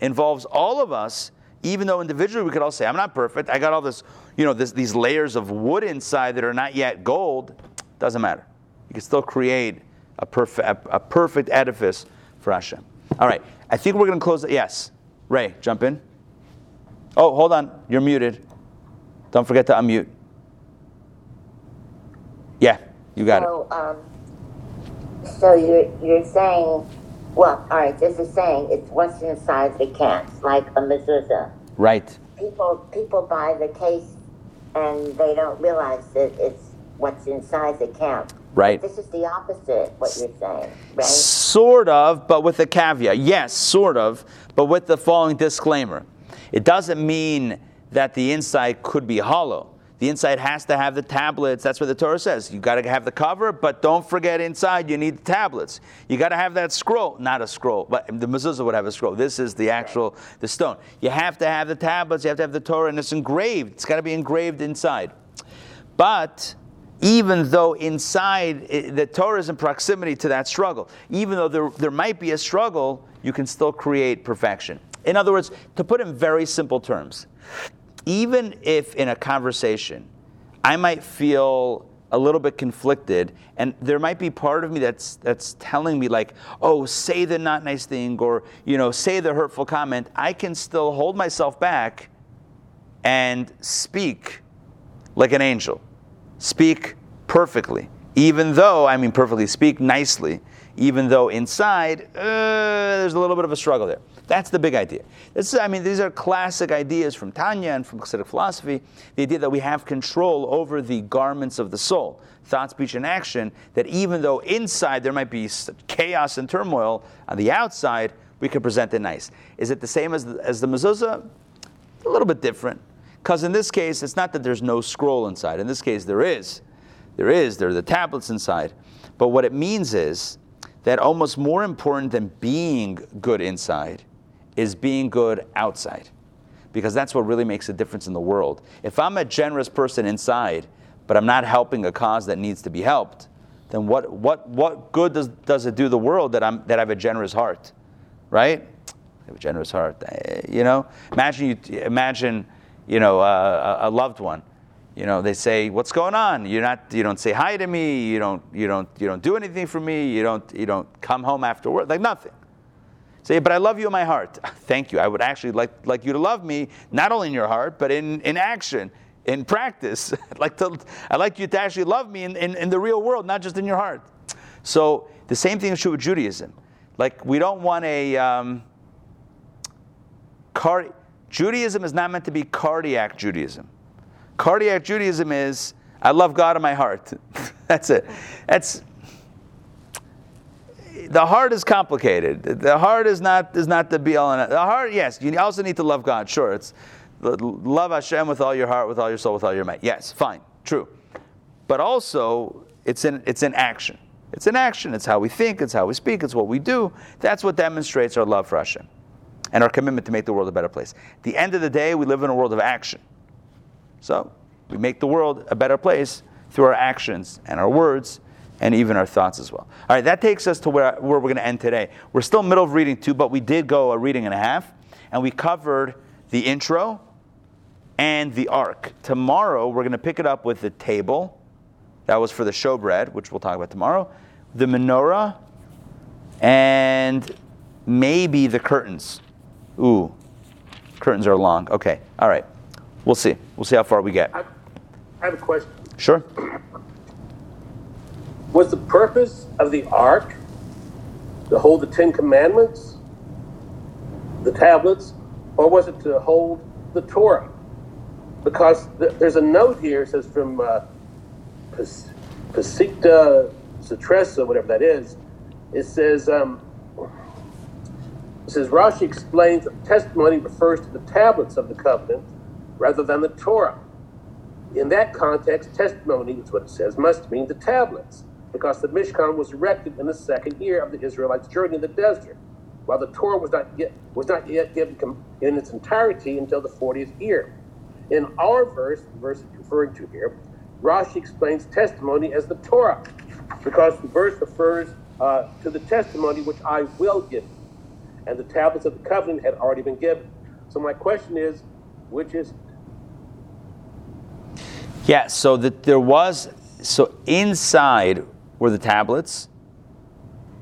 Speaker 1: involves all of us even though individually we could all say, I'm not perfect. I got all this, you know, this, these layers of wood inside that are not yet gold. Doesn't matter. You can still create a, perfect, a, a perfect edifice for Hashem. All right. I think we're going to close it. Yes. Ray, jump in. Oh, hold on. You're muted. Don't forget to unmute. Yeah, you got
Speaker 5: so, it. Um, so you're, you're saying well, all right, there's a saying, it's what's inside the cans, like a mezuzah.
Speaker 1: Right.
Speaker 5: People people buy the case and they don't realize that it's what's inside the can.
Speaker 1: Right.
Speaker 5: This is the opposite, what you're saying, right?
Speaker 1: Sort of, but with a caveat. Yes, sort of, but with the following disclaimer. It doesn't mean that the inside could be hollow. The inside has to have the tablets. That's what the Torah says. You got to have the cover, but don't forget inside you need the tablets. You got to have that scroll, not a scroll, but the mezuzah would have a scroll. This is the actual the stone. You have to have the tablets. You have to have the Torah, and it's engraved. It's got to be engraved inside. But even though inside the Torah is in proximity to that struggle, even though there, there might be a struggle, you can still create perfection. In other words, to put in very simple terms, even if in a conversation I might feel a little bit conflicted and there might be part of me that's that's telling me like oh say the not nice thing or you know say the hurtful comment. I can still hold myself back and speak like an angel. Speak perfectly even though i mean perfectly speak nicely even though inside uh, there's a little bit of a struggle there that's the big idea. This is, I mean, these are classic ideas from Tanya and from Hasidic philosophy. The idea that we have control over the garments of the soul, thought, speech, and action. That even though inside there might be chaos and turmoil, on the outside we can present it nice. Is it the same as the, as the mezuzah? A little bit different, because in this case it's not that there's no scroll inside. In this case there is, there is. There are the tablets inside. But what it means is that almost more important than being good inside is being good outside. Because that's what really makes a difference in the world. If I'm a generous person inside, but I'm not helping a cause that needs to be helped, then what, what, what good does, does it do the world that, I'm, that I have a generous heart? Right? I have a generous heart. Eh, you know, imagine, you, imagine you know, a, a loved one you know they say what's going on you're not you don't say hi to me you don't you don't you don't do anything for me you don't you don't come home after work like nothing Say, but I love you in my heart. Thank you. I would actually like, like you to love me, not only in your heart, but in, in action, in practice. I'd like, to, I'd like you to actually love me in, in, in the real world, not just in your heart. So the same thing is true with Judaism. Like, we don't want a. Um, car- Judaism is not meant to be cardiac Judaism. Cardiac Judaism is, I love God in my heart. That's it. That's the heart is complicated. The heart is not is not the be all and the heart. Yes, you also need to love God. Sure, it's love Hashem with all your heart, with all your soul, with all your might. Yes, fine, true. But also, it's in it's in action. It's in action. It's how we think. It's how we speak. It's what we do. That's what demonstrates our love for Hashem and our commitment to make the world a better place. At the end of the day, we live in a world of action. So we make the world a better place through our actions and our words and even our thoughts as well. All right, that takes us to where, where we're going to end today. We're still middle of reading two, but we did go a reading and a half, and we covered the intro and the ark. Tomorrow, we're going to pick it up with the table. That was for the showbread, which we'll talk about tomorrow. The menorah, and maybe the curtains. Ooh, curtains are long. Okay, all right. We'll see. We'll see how far we get.
Speaker 4: I, I have a question.
Speaker 1: Sure.
Speaker 4: Was the purpose of the ark to hold the Ten Commandments, the tablets, or was it to hold the Torah? Because th- there's a note here, it says from uh, Pas- whatever that is, it says, um, it says Rashi explains that testimony refers to the tablets of the covenant rather than the Torah. In that context, testimony is what it says must mean the tablets, because the Mishkan was erected in the second year of the Israelites' journey in the desert, while the Torah was not yet was not yet given in its entirety until the 40th year. In our verse, the verse referring to here, Rashi explains testimony as the Torah, because the verse refers uh, to the testimony which I will give, and the tablets of the covenant had already been given. So my question is, which is?
Speaker 1: Yeah, so that there was so inside were the tablets,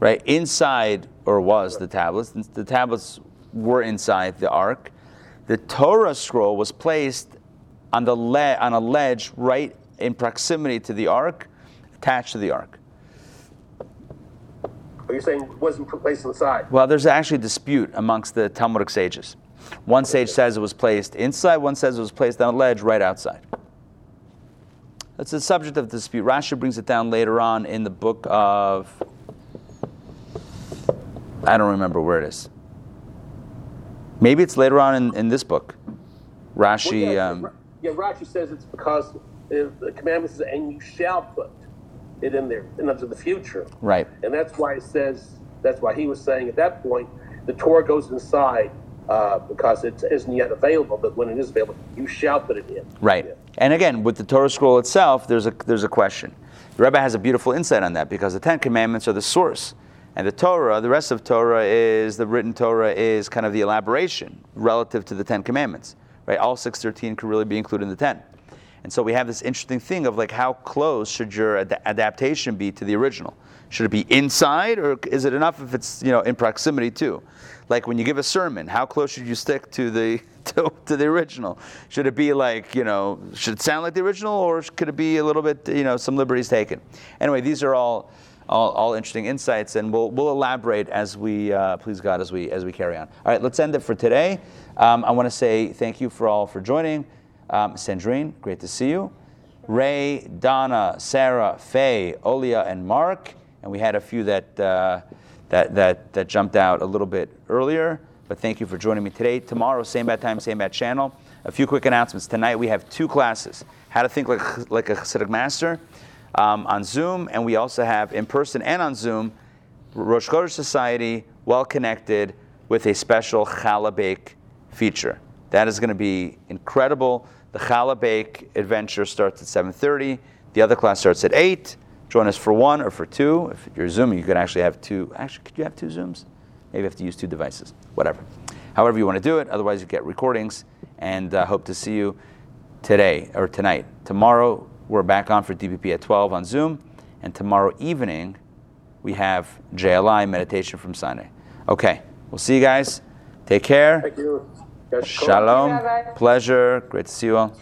Speaker 1: right? Inside or was the tablets. The tablets were inside the ark. The Torah scroll was placed on the le- on a ledge right in proximity to the ark, attached to the ark.
Speaker 4: Are you saying it wasn't placed inside?
Speaker 1: Well, there's actually a dispute amongst the Talmudic sages. One sage says it was placed inside, one says it was placed on a ledge right outside. That's a subject of dispute. Rashi brings it down later on in the book of. I don't remember where it is. Maybe it's later on in, in this book. Rashi.
Speaker 4: Well, yeah,
Speaker 1: um,
Speaker 4: yeah, Rashi says it's because the the commandment says, and you shall put it in there, and unto the future.
Speaker 1: right.
Speaker 4: And that's why it says, that's why he was saying at that point, the Torah goes inside uh, because it isn't yet available, but when it is available, you shall put it in.
Speaker 1: Right.
Speaker 4: Yeah.
Speaker 1: And again, with the Torah scroll itself, there's a, there's a question. The Rebbe has a beautiful insight on that because the Ten Commandments are the source. And the Torah, the rest of Torah is, the written Torah is kind of the elaboration relative to the Ten Commandments. Right? All 613 could really be included in the 10. And so we have this interesting thing of like how close should your ad- adaptation be to the original? Should it be inside or is it enough if it's, you know, in proximity too? Like when you give a sermon, how close should you stick to the to, to the original? Should it be like, you know, should it sound like the original or could it be a little bit, you know, some liberties taken? Anyway, these are all all, all interesting insights, and we'll, we'll elaborate as we uh, please God as we as we carry on. All right, let's end it for today. Um, I want to say thank you for all for joining. Um, Sandrine, great to see you. Ray, Donna, Sarah, Faye, Olia, and Mark, and we had a few that uh, that that that jumped out a little bit earlier. But thank you for joining me today. Tomorrow, same bad time, same bad channel. A few quick announcements. Tonight we have two classes: How to think like like a Hasidic master um, on Zoom, and we also have in person and on Zoom, Rosh Chodesh Society, well connected with a special challah bake feature. That is going to be incredible. The challah bake adventure starts at 7:30. The other class starts at 8. Join us for one or for two. If you're Zooming, you could actually have two. Actually, could you have two Zooms? Maybe you have to use two devices. Whatever. However you want to do it. Otherwise, you get recordings. And uh, hope to see you today or tonight. Tomorrow, we're back on for DPP at 12 on Zoom. And tomorrow evening, we have JLI meditation from Sinai. Okay, we'll see you guys. Take care.
Speaker 4: Thank you.
Speaker 1: Shalom. Pleasure. Great to see you all.